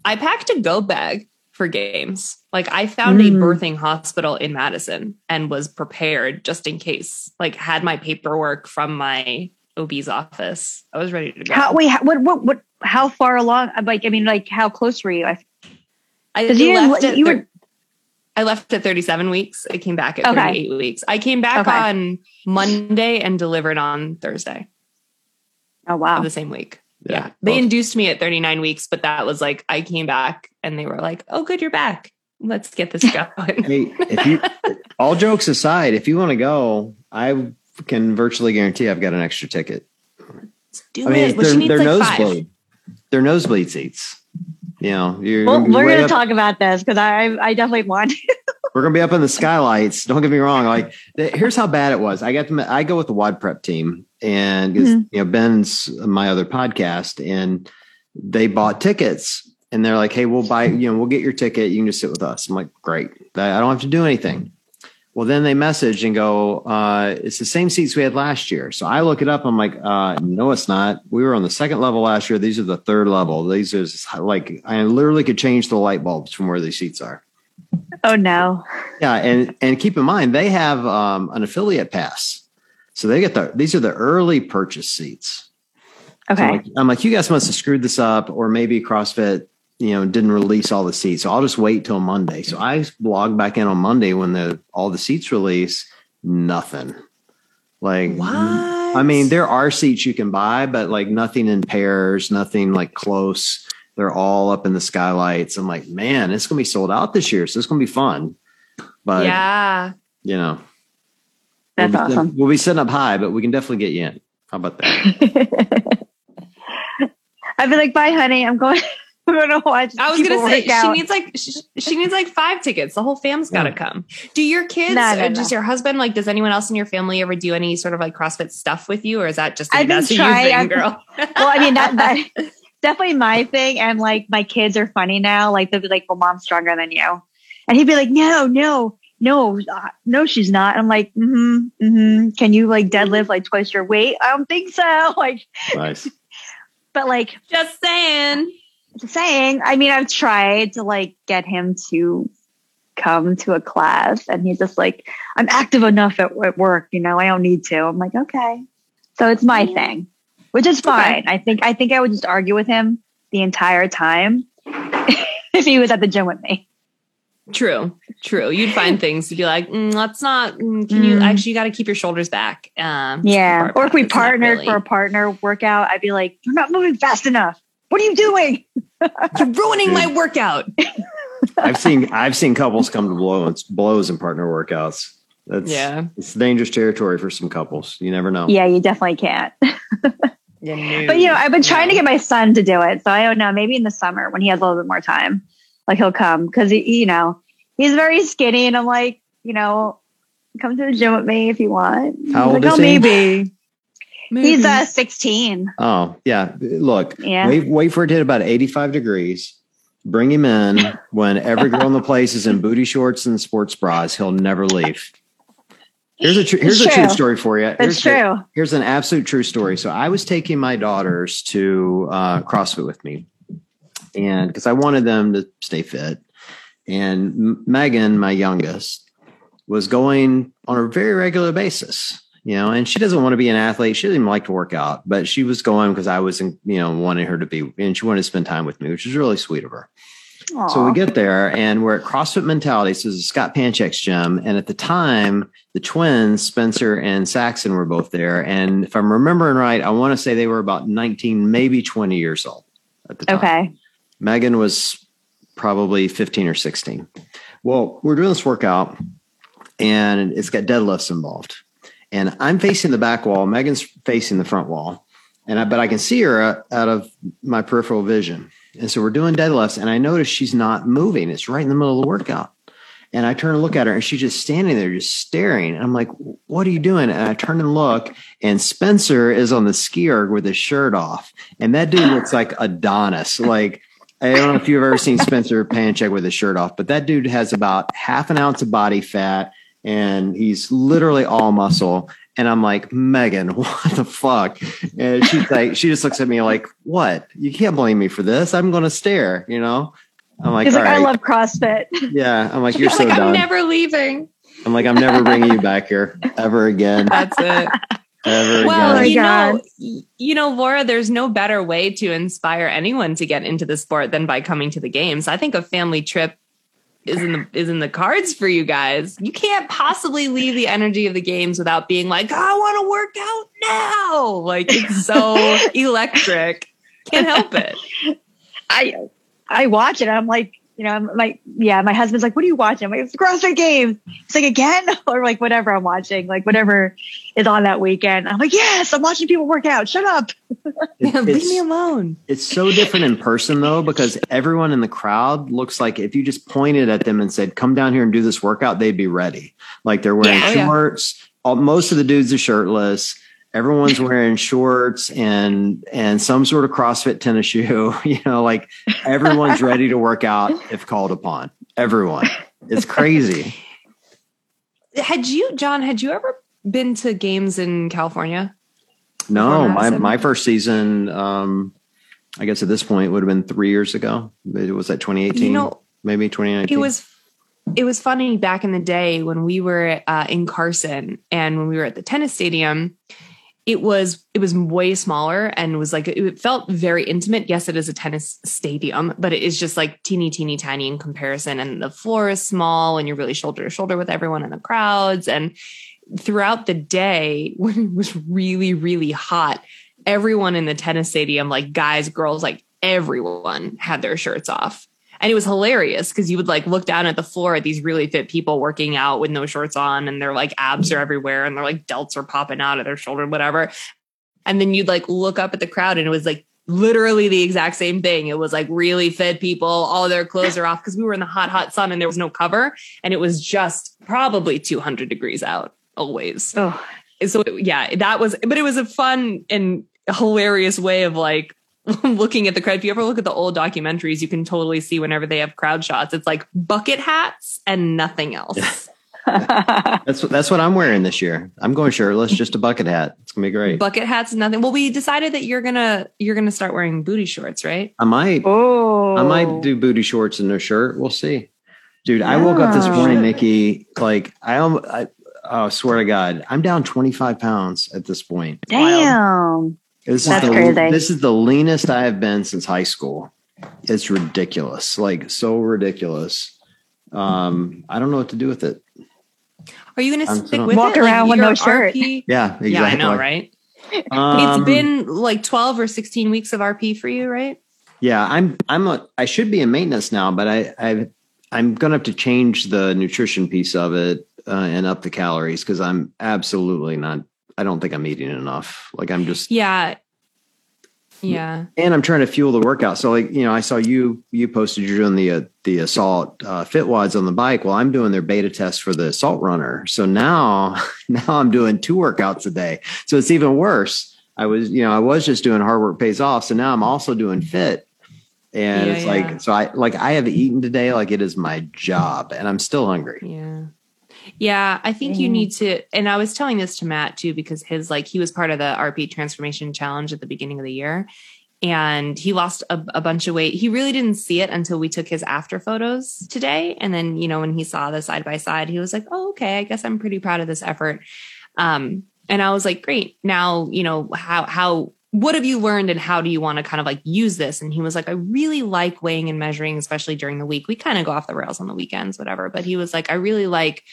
I packed a go bag for games. Like I found mm. a birthing hospital in Madison and was prepared just in case. Like had my paperwork from my OB's office. I was ready to go. How, wait, what, what, what, how far along? Like, I mean, like how close were you? I, I you left at, you were, I left at 37 weeks. I came back at okay. 38 weeks. I came back okay. on Monday and delivered on Thursday. Oh, wow. the same week. Yeah. yeah. They induced me at 39 weeks, but that was like, I came back and they were like, oh, good, you're back. Let's get this going. hey, if you, all jokes aside, if you want to go, I can virtually guarantee I've got an extra ticket. do I mean, it. They're, they're like nosebleed. They're nosebleed seats. You know, you're, well, we're going to talk about this because I, I definitely want. We're going to be up in the skylights. Don't get me wrong. Like, the, here's how bad it was. I got them. I go with the WAD Prep team, and mm-hmm. you know Ben's my other podcast, and they bought tickets, and they're like, "Hey, we'll buy. You know, we'll get your ticket. You can just sit with us." I'm like, "Great. I don't have to do anything." Well, then they message and go, uh, it's the same seats we had last year. So I look it up. I'm like, uh, no, it's not. We were on the second level last year. These are the third level. These are like, I literally could change the light bulbs from where these seats are. Oh no. Yeah. And, and keep in mind, they have, um, an affiliate pass. So they get the, these are the early purchase seats. Okay. So I'm, like, I'm like, you guys must have screwed this up or maybe CrossFit you know, didn't release all the seats. So I'll just wait till Monday. So I log back in on Monday when the all the seats release. Nothing. Like what? I mean, there are seats you can buy, but like nothing in pairs, nothing like close. They're all up in the skylights. I'm like, man, it's gonna be sold out this year, so it's gonna be fun. But yeah, you know, that's we'll be, awesome. We'll be setting up high, but we can definitely get you in. How about that? I'd be like, bye, honey. I'm going. I don't know. I, I was gonna say she needs like she, she, needs like five tickets. The whole fam's got to come. Do your kids? No, uh, no, does your husband like? Does anyone else in your family ever do any sort of like CrossFit stuff with you, or is that just I've been trying, girl? well, I mean that that definitely my thing. And like my kids are funny now. Like they'll be like, "Well, mom's stronger than you," and he'd be like, "No, no." No, uh, no, she's not. I'm like, mm-hmm, mm-hmm. Can you like deadlift like twice your weight? I don't think so. Like, nice. but like, just saying saying, I mean, I've tried to like get him to come to a class and he's just like, I'm active enough at, at work, you know, I don't need to. I'm like, okay. So it's my thing, which is fine. Okay. I think, I think I would just argue with him the entire time if he was at the gym with me. True, true. You'd find things to be like, mm, let's not. Mm, can mm. you actually? You got to keep your shoulders back. Um, yeah. Or if we partnered really. for a partner workout, I'd be like, you're not moving fast enough. What are you doing? You're ruining Dude. my workout. I've seen I've seen couples come to blows blows in partner workouts. That's yeah, it's dangerous territory for some couples. You never know. Yeah, you definitely can't. Yeah, but you know, I've been trying yeah. to get my son to do it, so I don't know. Maybe in the summer when he has a little bit more time, like he'll come because he, you know he's very skinny, and I'm like, you know, come to the gym with me if you want. How old like, is oh, he? Maybe. Maybe. He's uh 16. Oh, yeah. Look, yeah. wait, wait for it to hit about 85 degrees. Bring him in when every girl in the place is in booty shorts and sports bras. He'll never leave. Here's a tr- here's a true story for you. Here's it's true. here's an absolute true story. So I was taking my daughters to uh, CrossFit with me, and because I wanted them to stay fit, and Megan, my youngest, was going on a very regular basis you know, and she doesn't want to be an athlete. She doesn't even like to work out, but she was going because I was, you know, wanting her to be, and she wanted to spend time with me, which is really sweet of her. Aww. So we get there and we're at CrossFit Mentality. So it's Scott Panchik's gym. And at the time, the twins, Spencer and Saxon, were both there. And if I'm remembering right, I want to say they were about 19, maybe 20 years old at the time. Okay. Megan was probably 15 or 16. Well, we're doing this workout and it's got deadlifts involved and I'm facing the back wall. Megan's facing the front wall. and I, but I can see her out of my peripheral vision. And so we're doing deadlifts, and I notice she's not moving. It's right in the middle of the workout. And I turn and look at her, and she's just standing there, just staring. And I'm like, "What are you doing?" And I turn and look, and Spencer is on the ski erg with his shirt off, and that dude looks like Adonis. Like I don't know if you've ever seen Spencer Panchik with his shirt off, but that dude has about half an ounce of body fat, and he's literally all muscle. And I'm like, Megan, what the fuck? And she's like, she just looks at me like, what? You can't blame me for this. I'm going to stare, you know? I'm like, He's like, right. I love CrossFit. Yeah. I'm like, you're so like, done. I'm never leaving. I'm like, I'm never bringing you back here ever again. That's it. Ever well, again. you know, God. y- you know, Laura, there's no better way to inspire anyone to get into the sport than by coming to the games. I think a family trip is in the is in the cards for you guys. You can't possibly leave the energy of the games without being like, I want to work out now. Like it's so electric. Can't help it. I I watch it. I'm like, you know, I'm like, yeah, my husband's like, what are you watching? I'm like, it's CrossFit Games. He's like, again, or like whatever I'm watching, like whatever is on that weekend. I'm like, yes, I'm watching people work out. Shut up. It- Leave me alone. It's so different in person though, because everyone in the crowd looks like if you just pointed at them and said, "Come down here and do this workout," they'd be ready. Like they're wearing Yeah, oh, yeah. shorts. All, most of the dudes are shirtless. Everyone's wearing shorts and and some sort of CrossFit tennis shoe. You know, like everyone's ready to work out if called upon. Everyone. It's crazy. Had you, John, had you ever been to games in California? No, my my first season. Um, I guess at this point would have been three years ago. It was at 2018, You know, maybe 2019. It was it was funny back in the day when we were uh, in Carson and when we were at the tennis stadium. It was it was way smaller and was like it felt very intimate. Yes, it is a tennis stadium, but it is just like teeny, teeny, tiny in comparison. And the floor is small, and you're really shoulder to shoulder with everyone in the crowds. And throughout the day, when it was really, really hot, everyone in the tennis stadium, like guys, girls, like everyone had their shirts off. And it was hilarious because you would like look down at the floor at these really fit people working out with no shorts on and their like abs are everywhere and their like delts are popping out of their shoulder, whatever. And then you'd like look up at the crowd and it was like literally the exact same thing. It was like really fit people, all their clothes are off because we were in the hot, hot sun and there was no cover. And it was just probably 200 degrees out always Oh, so yeah, that was, but it was a fun and hilarious way of like looking at the crowd. If you ever look at the old documentaries, you can totally see whenever they have crowd shots, it's like bucket hats and nothing else. That's what that's what I'm wearing this year. I'm going shirtless, just a bucket hat. It's gonna be great. bucket hats and nothing. Well, we decided that you're gonna you're gonna start wearing booty shorts, right? I might oh, I might oh. do booty shorts and no shirt. We'll see. Dude, I woke up this morning, Nikki. Like I, almo- I oh, swear to God, I'm down 25 pounds at this point. Damn. This That's is the, crazy. This is the leanest I have been since high school. It's ridiculous, like so ridiculous. Um, I don't know what to do with it. Are you gonna stick so- with Walk it? around with no shirt. RP Yeah, exactly. Yeah, I know, right? Um, it's been like 12 or 16 weeks of RP for you, right? Yeah, I'm I'm a I should be in maintenance now, but I I I'm gonna have to change the nutrition piece of it uh, and up the calories because I'm absolutely not. I don't think I'm eating enough. Like I'm just Yeah. Yeah. and I'm trying to fuel the workout. So like you know, I saw you you posted you're doing the uh, the assault uh, fit wads on the bike. Well, I'm doing their beta test for the assault runner. So now now I'm doing two workouts a day. So it's even worse. I was you know I was just doing hard work pays off. So now I'm also doing fit. And Yeah, it's yeah. like so I like I have eaten today like it is my job and I'm still hungry. Yeah. Yeah, I think you need to and I was telling this to Matt too because his like he was part of the RP transformation challenge at the beginning of the year and he lost a, a bunch of weight. He really didn't see it until we took his after photos today and then, you know, when he saw the side by side, he was like, "Oh, okay, I guess I'm pretty proud of this effort." Um and I was like, "Great. Now, you know, how how what have you learned and how do you want to kind of like use this? And he was like, I really like weighing and measuring, especially during the week. We kind of go off the rails on the weekends, whatever. But he was like, I really like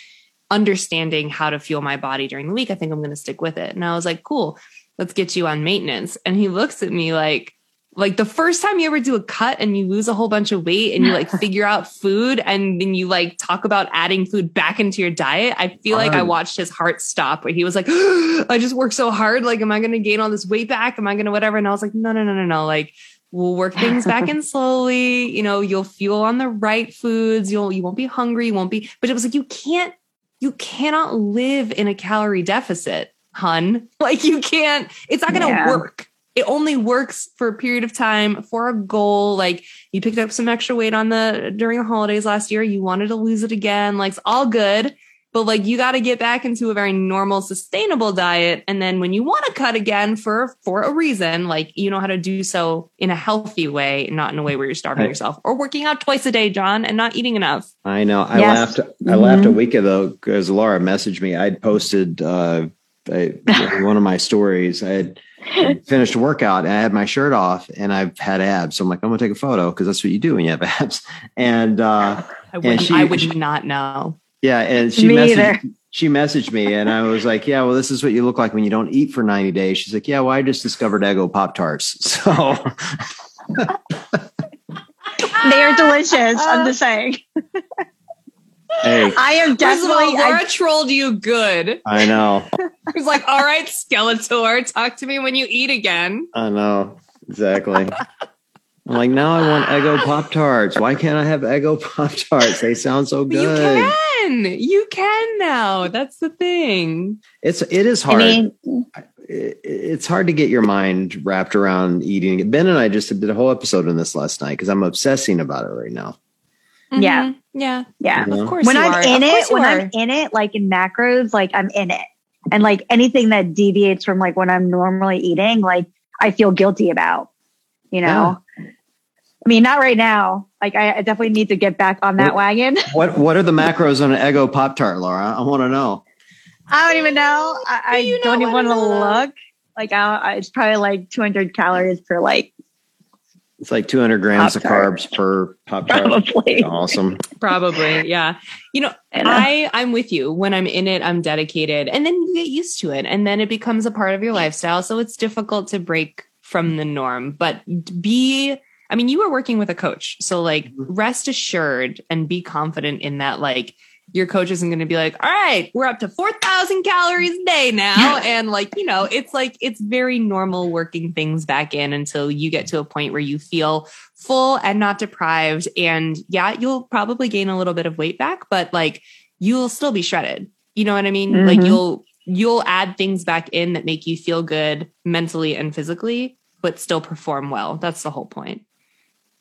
understanding how to fuel my body during the week. I think I'm going to stick with it. And I was like, cool, let's get you on maintenance. And he looks at me like, like the first time you ever do a cut and you lose a whole bunch of weight and you like figure out food and then you like talk about adding food back into your diet, I feel like I watched his heart stop where he was like, I just worked so hard. Like, am I going to gain all this weight back? Am I going to whatever? And I was like, no, no, no, no, no. Like, we'll work things back in slowly. You know, you'll fuel on the right foods. You'll, you won't be hungry. You won't be, but it was like, you can't, you cannot live in a calorie deficit, hun. Like, you can't, it's not going to yeah. work it only works for a period of time for a goal. Like you picked up some extra weight on the during the holidays last year, you wanted to lose it again. Like it's all good. But like you got to get back into a very normal, sustainable diet. And then when you want to cut again for for a reason, like you know how to do so in a healthy way, not in a way where you're starving I, yourself or working out twice a day, John, and not eating enough. I know. I yes. laughed. Mm-hmm. I laughed a week ago because Laura messaged me. I'd posted uh, I, one of my stories. I had finished a workout and I had my shirt off and I've had abs. So I'm like, I'm gonna take a photo because that's what you do when you have abs. And uh I, and she, I would she, not know. Yeah, and she me messaged either. she messaged me and I was like, Yeah, well, this is what you look like when you don't eat for 90 days. She's like, Yeah, well, I just discovered Eggo Pop Tarts. So they are delicious. I'm just saying. Hey. I am definitely. All, Laura I, trolled you good. I know. He's like, all right, Skeletor, talk to me when you eat again. I know. Exactly. I'm like, now I want Eggo Pop Tarts. Why can't I have Eggo Pop Tarts? They sound so good. You can. You can now. That's the thing. It's it is hard. I mean, it's hard to get your mind wrapped around eating. Ben and I just did a whole episode on this last night because I'm obsessing about it right now. Mm-hmm. Yeah. Yeah. Yeah. Of course. When I'm are. in it, when are. I'm in it, like in macros, like I'm in it. And like anything that deviates from like when I'm normally eating, like I feel guilty about, you know? Yeah. I mean, not right now. Like I, definitely need to get back on that what, wagon. what What are the macros on an Eggo Pop Tart, Laura? I want to know. I don't even know. I, I do not even want to look. Like I, it's probably like 200 calories per like it's like 200 grams Pop-Tart. of carbs per pop tart. Probably. Awesome. Probably. Yeah. You know, I, I'm with you. When I'm in it, I'm dedicated and then you get used to it and then it becomes a part of your lifestyle. So it's difficult to break from the norm, but be, I mean, you were working with a coach. So like mm-hmm. rest assured and be confident in that, like, your coach isn't going to be like, all right, we're up to 4,000 calories a day now. and like, you know, it's like, it's very normal working things back in until you get to a point where you feel full and not deprived. And yeah, you'll probably gain a little bit of weight back, but like you'll still be shredded. You know what I mean? Mm-hmm. Like you'll, you'll add things back in that make you feel good mentally and physically, but still perform well. That's the whole point.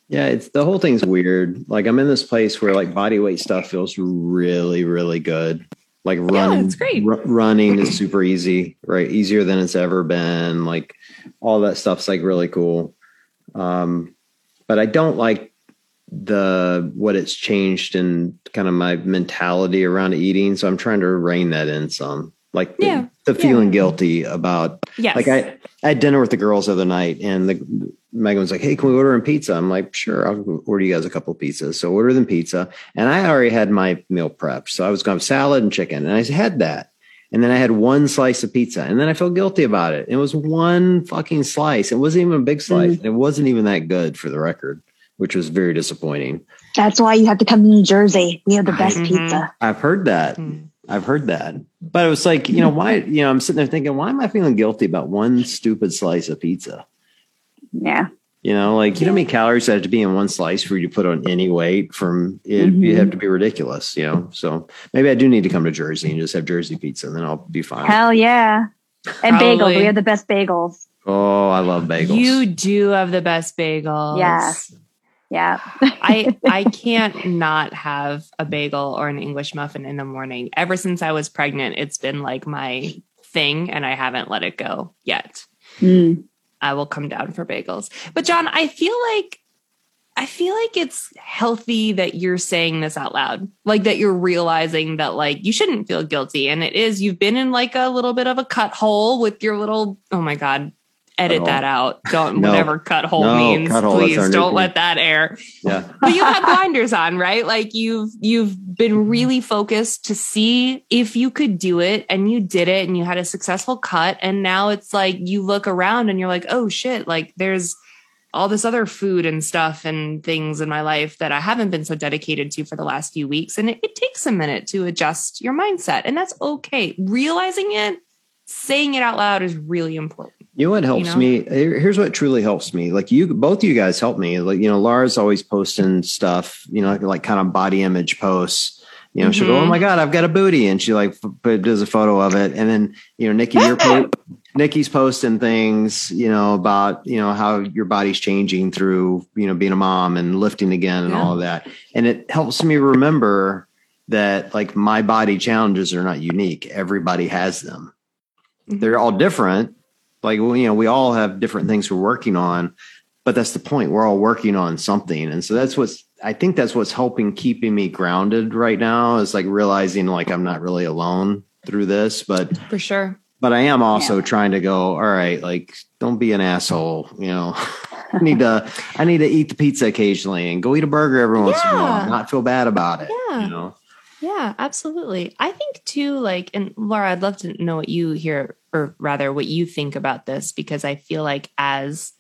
Yeah, it's the whole thing's weird. Like I'm in this place where like body weight stuff feels really, really good. Like running, yeah, it's great. R- running is super easy, right? Easier than it's ever been. Like all that stuff's like really cool. Um, but I don't like the what it's changed in kind of my mentality around eating. So I'm trying to rein that in some. Like yeah, the, the feeling yeah. guilty about yes. like I, I had dinner with the girls the other night and the Megan was like, Hey, can we order in pizza? I'm like, sure, I'll order you guys a couple pizzas. So order them pizza. And I already had my meal prepped. So I was going to have salad and chicken. And I had that. And then I had one slice of pizza. And then I felt guilty about it. It was one fucking slice. It wasn't even a big slice. Mm. It wasn't even that good for the record, which was very disappointing. That's why you have to come to New Jersey. We have the best mm-hmm. pizza. I've heard that. Mm. I've heard that. But it was like, you know, why, you know, I'm sitting there thinking, why am I feeling guilty about one stupid slice of pizza? Yeah. You know, like you know how many calories have to be in one slice for you to put on any weight from it mm-hmm. you have to be ridiculous, you know. So maybe I do need to come to Jersey and just have Jersey pizza and then I'll be fine. Hell yeah. And Probably. bagels. We have the best bagels. Oh, I love bagels. You do have the best bagels. Yes. Yeah. I I can't not have a bagel or an English muffin in the morning. Ever since I was pregnant, it's been like my thing and I haven't let it go yet. Mm. I will come down for bagels. But John, I feel like I feel like it's healthy that you're saying this out loud. Like that you're realizing that like you shouldn't feel guilty. And it is, you've been in like a little bit of a cut hole with your little, oh my God, edit that out. Don't no. whatever cut hole no, means. Cut hole, please don't let that air. Yeah. but you have blinders on, right? Like you've you've been really focused to see if you could do it and you did it and you had a successful cut and now it's like you look around and you're like, "Oh shit, like there's all this other food and stuff and things in my life that I haven't been so dedicated to for the last few weeks. And it, it takes a minute to adjust your mindset. And that's okay. Realizing it, saying it out loud is really important. You know what helps you know? me? Here's what truly helps me. Like you, both you guys help me. Like, you know, Laura's always posting stuff, you know, like, like kind of body image posts. You know, mm-hmm. she'll go, "Oh my god, I've got a booty," and she like put, does a photo of it, and then you know, Nikki, you're po- Nikki's posting things, you know, about you know how your body's changing through you know being a mom and lifting again and yeah. all of that, and it helps me remember that like my body challenges are not unique. Everybody has them. Mm-hmm. They're all different. Like well, you know, we all have different things we're working on, but that's the point. We're all working on something, and so that's what's I think that's what's helping keeping me grounded right now is like realizing like I'm not really alone through this, but for sure. But I am also yeah. trying to go, all right, like don't be an asshole, you know. I need to I need to eat the pizza occasionally and go eat a burger every once yeah. in a while, not feel bad about it. Yeah. You know. Yeah, absolutely. I think too, like, and Laura, I'd love to know what you hear, or rather, what you think about this, because I feel like as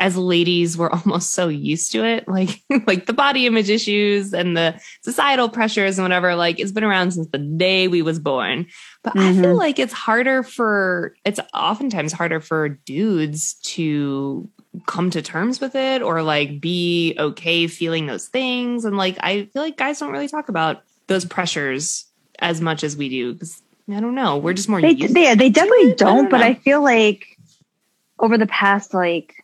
as ladies we're almost so used to it like like the body image issues and the societal pressures and whatever like it's been around since the day we was born but mm-hmm. i feel mm-hmm. like it's harder for it's oftentimes harder for dudes to come to terms with it or like be okay feeling those things and like i feel like guys don't really talk about those pressures as much as we do because i don't know we're just more they, yeah they definitely don't I but i feel like over the past like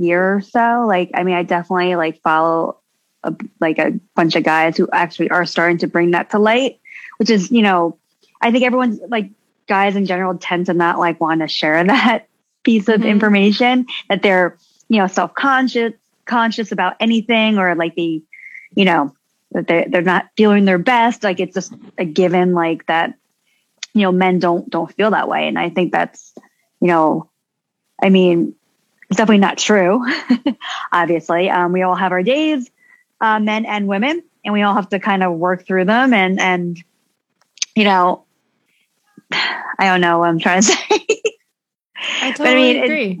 year or so. Like, I mean, I definitely like follow a, like a bunch of guys who actually are starting to bring that to light, which is, you know, I think everyone's like guys in general tend to not like want to share that piece of mm-hmm. information that they're, you know, self conscious, conscious about anything or like the, you know, that they they're not feeling their best. Like it's just a given like that, you know, men don't, don't feel that way. And I think that's, you know, I mean, it's definitely not true. Obviously, um, we all have our days, uh, men and women, and we all have to kind of work through them. And and you know, I don't know what I'm trying to say. I totally but, I mean, agree. It,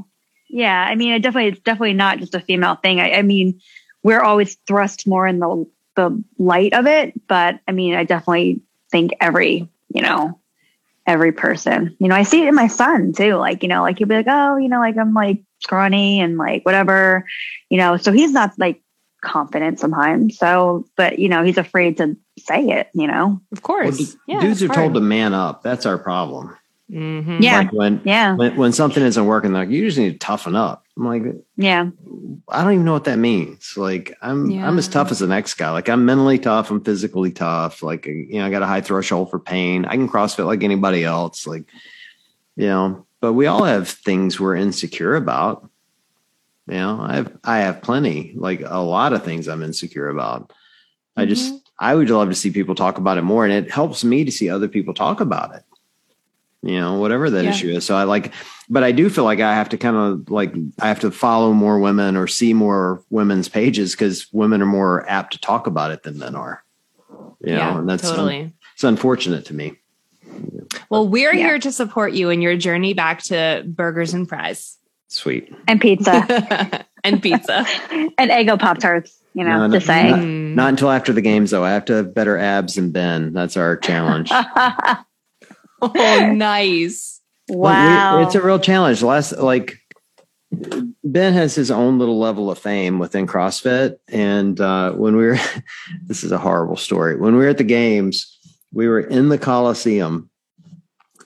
yeah, I mean, it definitely it's definitely not just a female thing. I, I mean, we're always thrust more in the the light of it, but I mean, I definitely think every you know every person. You know, I see it in my son too. Like, you know, like he'll be like, oh, you know, like I'm like scrawny and like whatever, you know, so he's not like confident sometimes. So, but you know, he's afraid to say it, you know. Of course. Well, yeah, dudes are hard. told to man up. That's our problem. Mm-hmm. Yeah. Like when, yeah. When, when something isn't working, like you just need to toughen up. I'm like, yeah. I don't even know what that means. Like I'm, yeah. I'm as tough as the next guy. Like I'm mentally tough. I'm physically tough. Like, you know, I got a high threshold for pain. I can CrossFit like anybody else. Like, you know, but we all have things we're insecure about. You know, I have I have plenty, like a lot of things I'm insecure about. Mm-hmm. I just I would love to see people talk about it more, and it helps me to see other people talk about it. You know, whatever that yeah. issue is. So I like, but I do feel like I have to kind of like I have to follow more women or see more women's pages because women are more apt to talk about it than men are. You yeah, know, and that's totally. Un- it's unfortunate to me. Well, we're yeah. here to support you in your journey back to burgers and fries. Sweet. And pizza. and pizza. and Eggo Pop Tarts, you know, no, to say. Not, not, until after the games, though. I have to have better abs than Ben. That's our challenge. oh, nice. Wow. We, it's a real challenge. Last, like, Ben has his own little level of fame within CrossFit. And uh, when we were, this is a horrible story. When we were at the games, we were in the Coliseum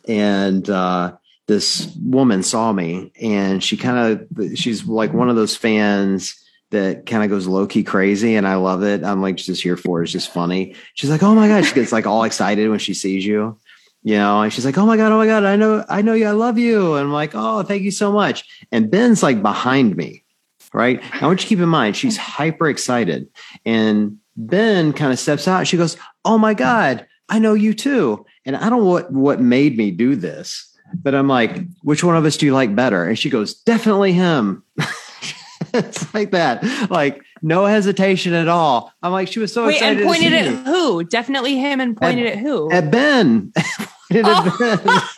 and uh, this woman saw me and she kind of, she's like one of those fans that kind of goes low key crazy. And I love it. I'm like just here for it. It's just funny. She's like, oh my God. She gets like all excited when she sees you you know, and she's like, "Oh my god, oh my god, I know, I know you, I love you," and I'm like, "Oh, thank you so much." And Ben's like behind me, right? I want you to keep in mind she's hyper excited, and Ben kind of steps out. She goes, "Oh my god, I know you too. And I don't know what, what made me do this, but I'm like, which one of us do you like better? And she goes, definitely him. it's like that. Like no hesitation at all. I'm like, she was so Wait, excited. And pointed at who? Definitely him and pointed at, at who? At Ben. oh.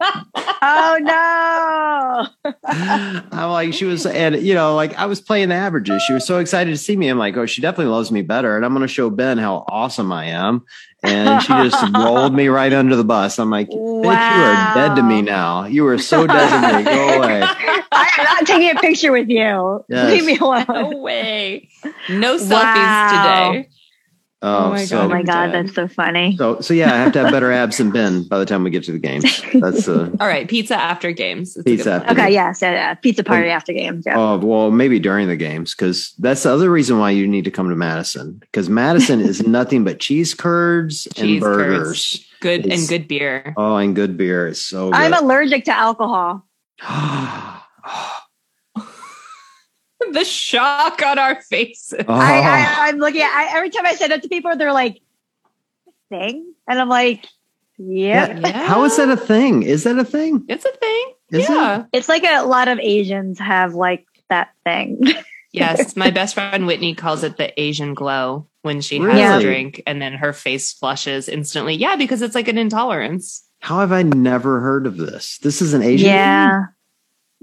oh no. I'm like, she was, and you know, like I was playing the averages. She was so excited to see me. I'm like, oh, she definitely loves me better. And I'm going to show Ben how awesome I am. And she just rolled me right under the bus. I'm like, wow. you are dead to me now. You are so dead to me. Go away. I'm not taking a picture with you. Yes. Leave me alone. No way. No selfies wow. today. Oh, oh, my so, god! Oh my god, that's so funny. So, so yeah, I have to have better abs than Ben by the time we get to the games. That's uh, all right. Pizza after games. It's pizza. After okay, yes, yeah, yeah, pizza party after games. Yeah. Oh well, maybe during the games because that's the other reason why you need to come to Madison because Madison is nothing but cheese curds cheese and burgers. Curds. Good it's, and good beer. Oh, and good beer. is so. Good. I'm allergic to alcohol. the shock on our faces. Oh. I, am looking at I, every time I say that to people, they're like, "Thing," and I'm like, "Yeah." yeah. How is that a thing? Is that a thing? It's a thing. Is yeah, it? it's like a lot of Asians have like that thing. yes, my best friend Whitney calls it the Asian glow when she really? has a drink, and then her face flushes instantly. Yeah, because it's like an intolerance. How have I never heard of this? This is an Asian. Yeah. Thing?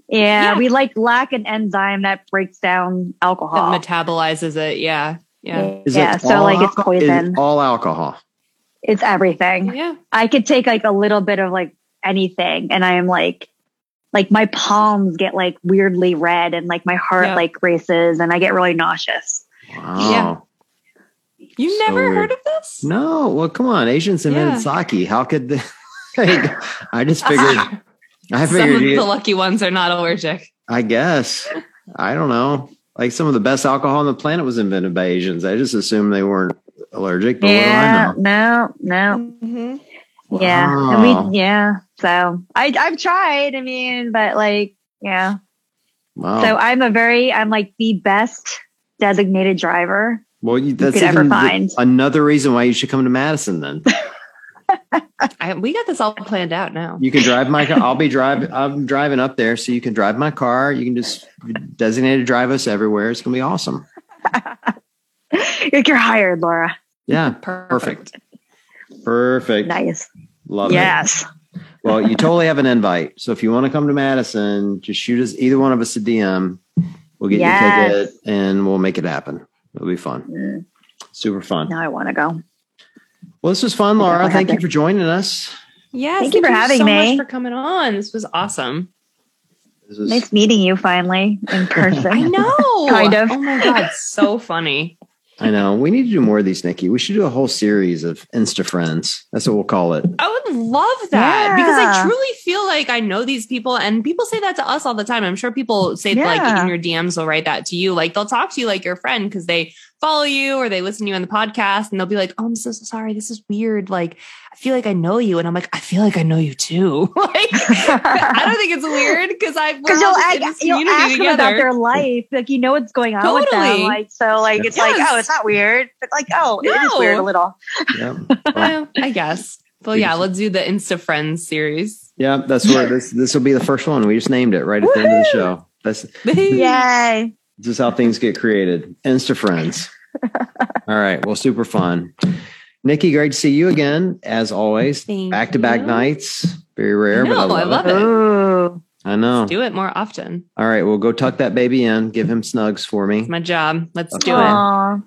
Yeah, yeah, we like lack an enzyme that breaks down alcohol. That metabolizes it. Yeah. Yeah. Is yeah. So like it's poison. all alcohol. It's everything. Yeah. I could take like a little bit of like anything and I am like like my palms get like weirdly red and like my heart yeah. like races and I get really nauseous. Wow. Yeah. You so never heard of this? No. Well, come on. Asians invented yeah. sake. How could they? I just figured I figured some of you, the lucky ones are not allergic. I guess. I don't know. Like some of the best alcohol on the planet was invented by Asians. I just assumed they weren't allergic. But yeah, no, no. Mm-hmm. Wow. Yeah, and we yeah. So I I've tried. I mean, but like yeah. Wow. So I'm a very I'm like the best designated driver. Well, you, that's you could ever find. another reason why you should come to Madison then. I, we got this all planned out now. You can drive my car. I'll be driving. I'm driving up there, so you can drive my car. You can just designate to drive us everywhere. It's gonna be awesome. Like you're hired, Laura. Yeah, perfect. Perfect. Nice. Love yes. it. Yes. Well, you totally have an invite. So if you want to come to Madison, just shoot us either one of us a DM. We'll get yes. you a ticket and we'll make it happen. It'll be fun. Mm. Super fun. Now I want to go. Well, this was fun, Laura. Thank you for joining us. Yes, thank, thank you for having so me. for coming on. This was awesome. This was... Nice meeting you finally in person. I know. kind of. Oh my god, so funny. I know. We need to do more of these, Nikki. We should do a whole series of Insta friends. That's what we'll call it. I would love that yeah. because I truly feel like I know these people, and people say that to us all the time. I'm sure people say yeah. like in your DMs will write that to you. Like they'll talk to you like your friend because they follow you or they listen to you on the podcast and they'll be like, Oh, I'm so, so sorry. This is weird. Like, I feel like I know you. And I'm like, I feel like I know you too. like, I don't think it's weird because I, because you'll, ask, you'll ask them about their life. Like, you know what's going on totally. with them. Like, so like, it's yes. like, oh, it's not weird. But like, oh, no. it is weird a little. Yeah. Well, I guess. Well, yeah, let's do the Insta Friends series. Yeah, that's where this this will be the first one. We just named it right at the end of the show. That's yay. This is how things get created. Insta friends. All right. Well, super fun. Nikki, great to see you again, as always. Back to back nights. Very rare, I know, but I love, I love it. it. I know. Let's do it more often. All right. Well, go tuck that baby in. Give him snugs for me. It's my job. Let's do Aww. it.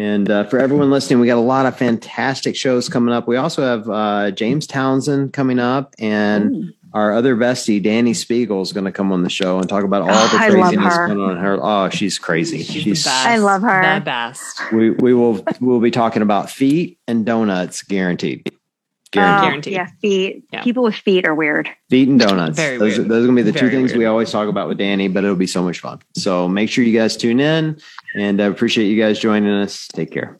And uh, for everyone listening, we got a lot of fantastic shows coming up. We also have uh, James Townsend coming up and Ooh our other bestie, Dani Speegle, is going to come on the show and talk about all the oh, craziness going on in her. Oh, she's crazy. She's, she's I love her. The best. We we will we'll be talking about feet and donuts, guaranteed. Guaranteed. Oh, guaranteed. Yeah, feet. Yeah. People with feet are weird. Feet and donuts. Very those, weird. those are going to be the Very two things weird. we always talk about with Danny, but it'll be so much fun. So make sure you guys tune in and I appreciate you guys joining us. Take care.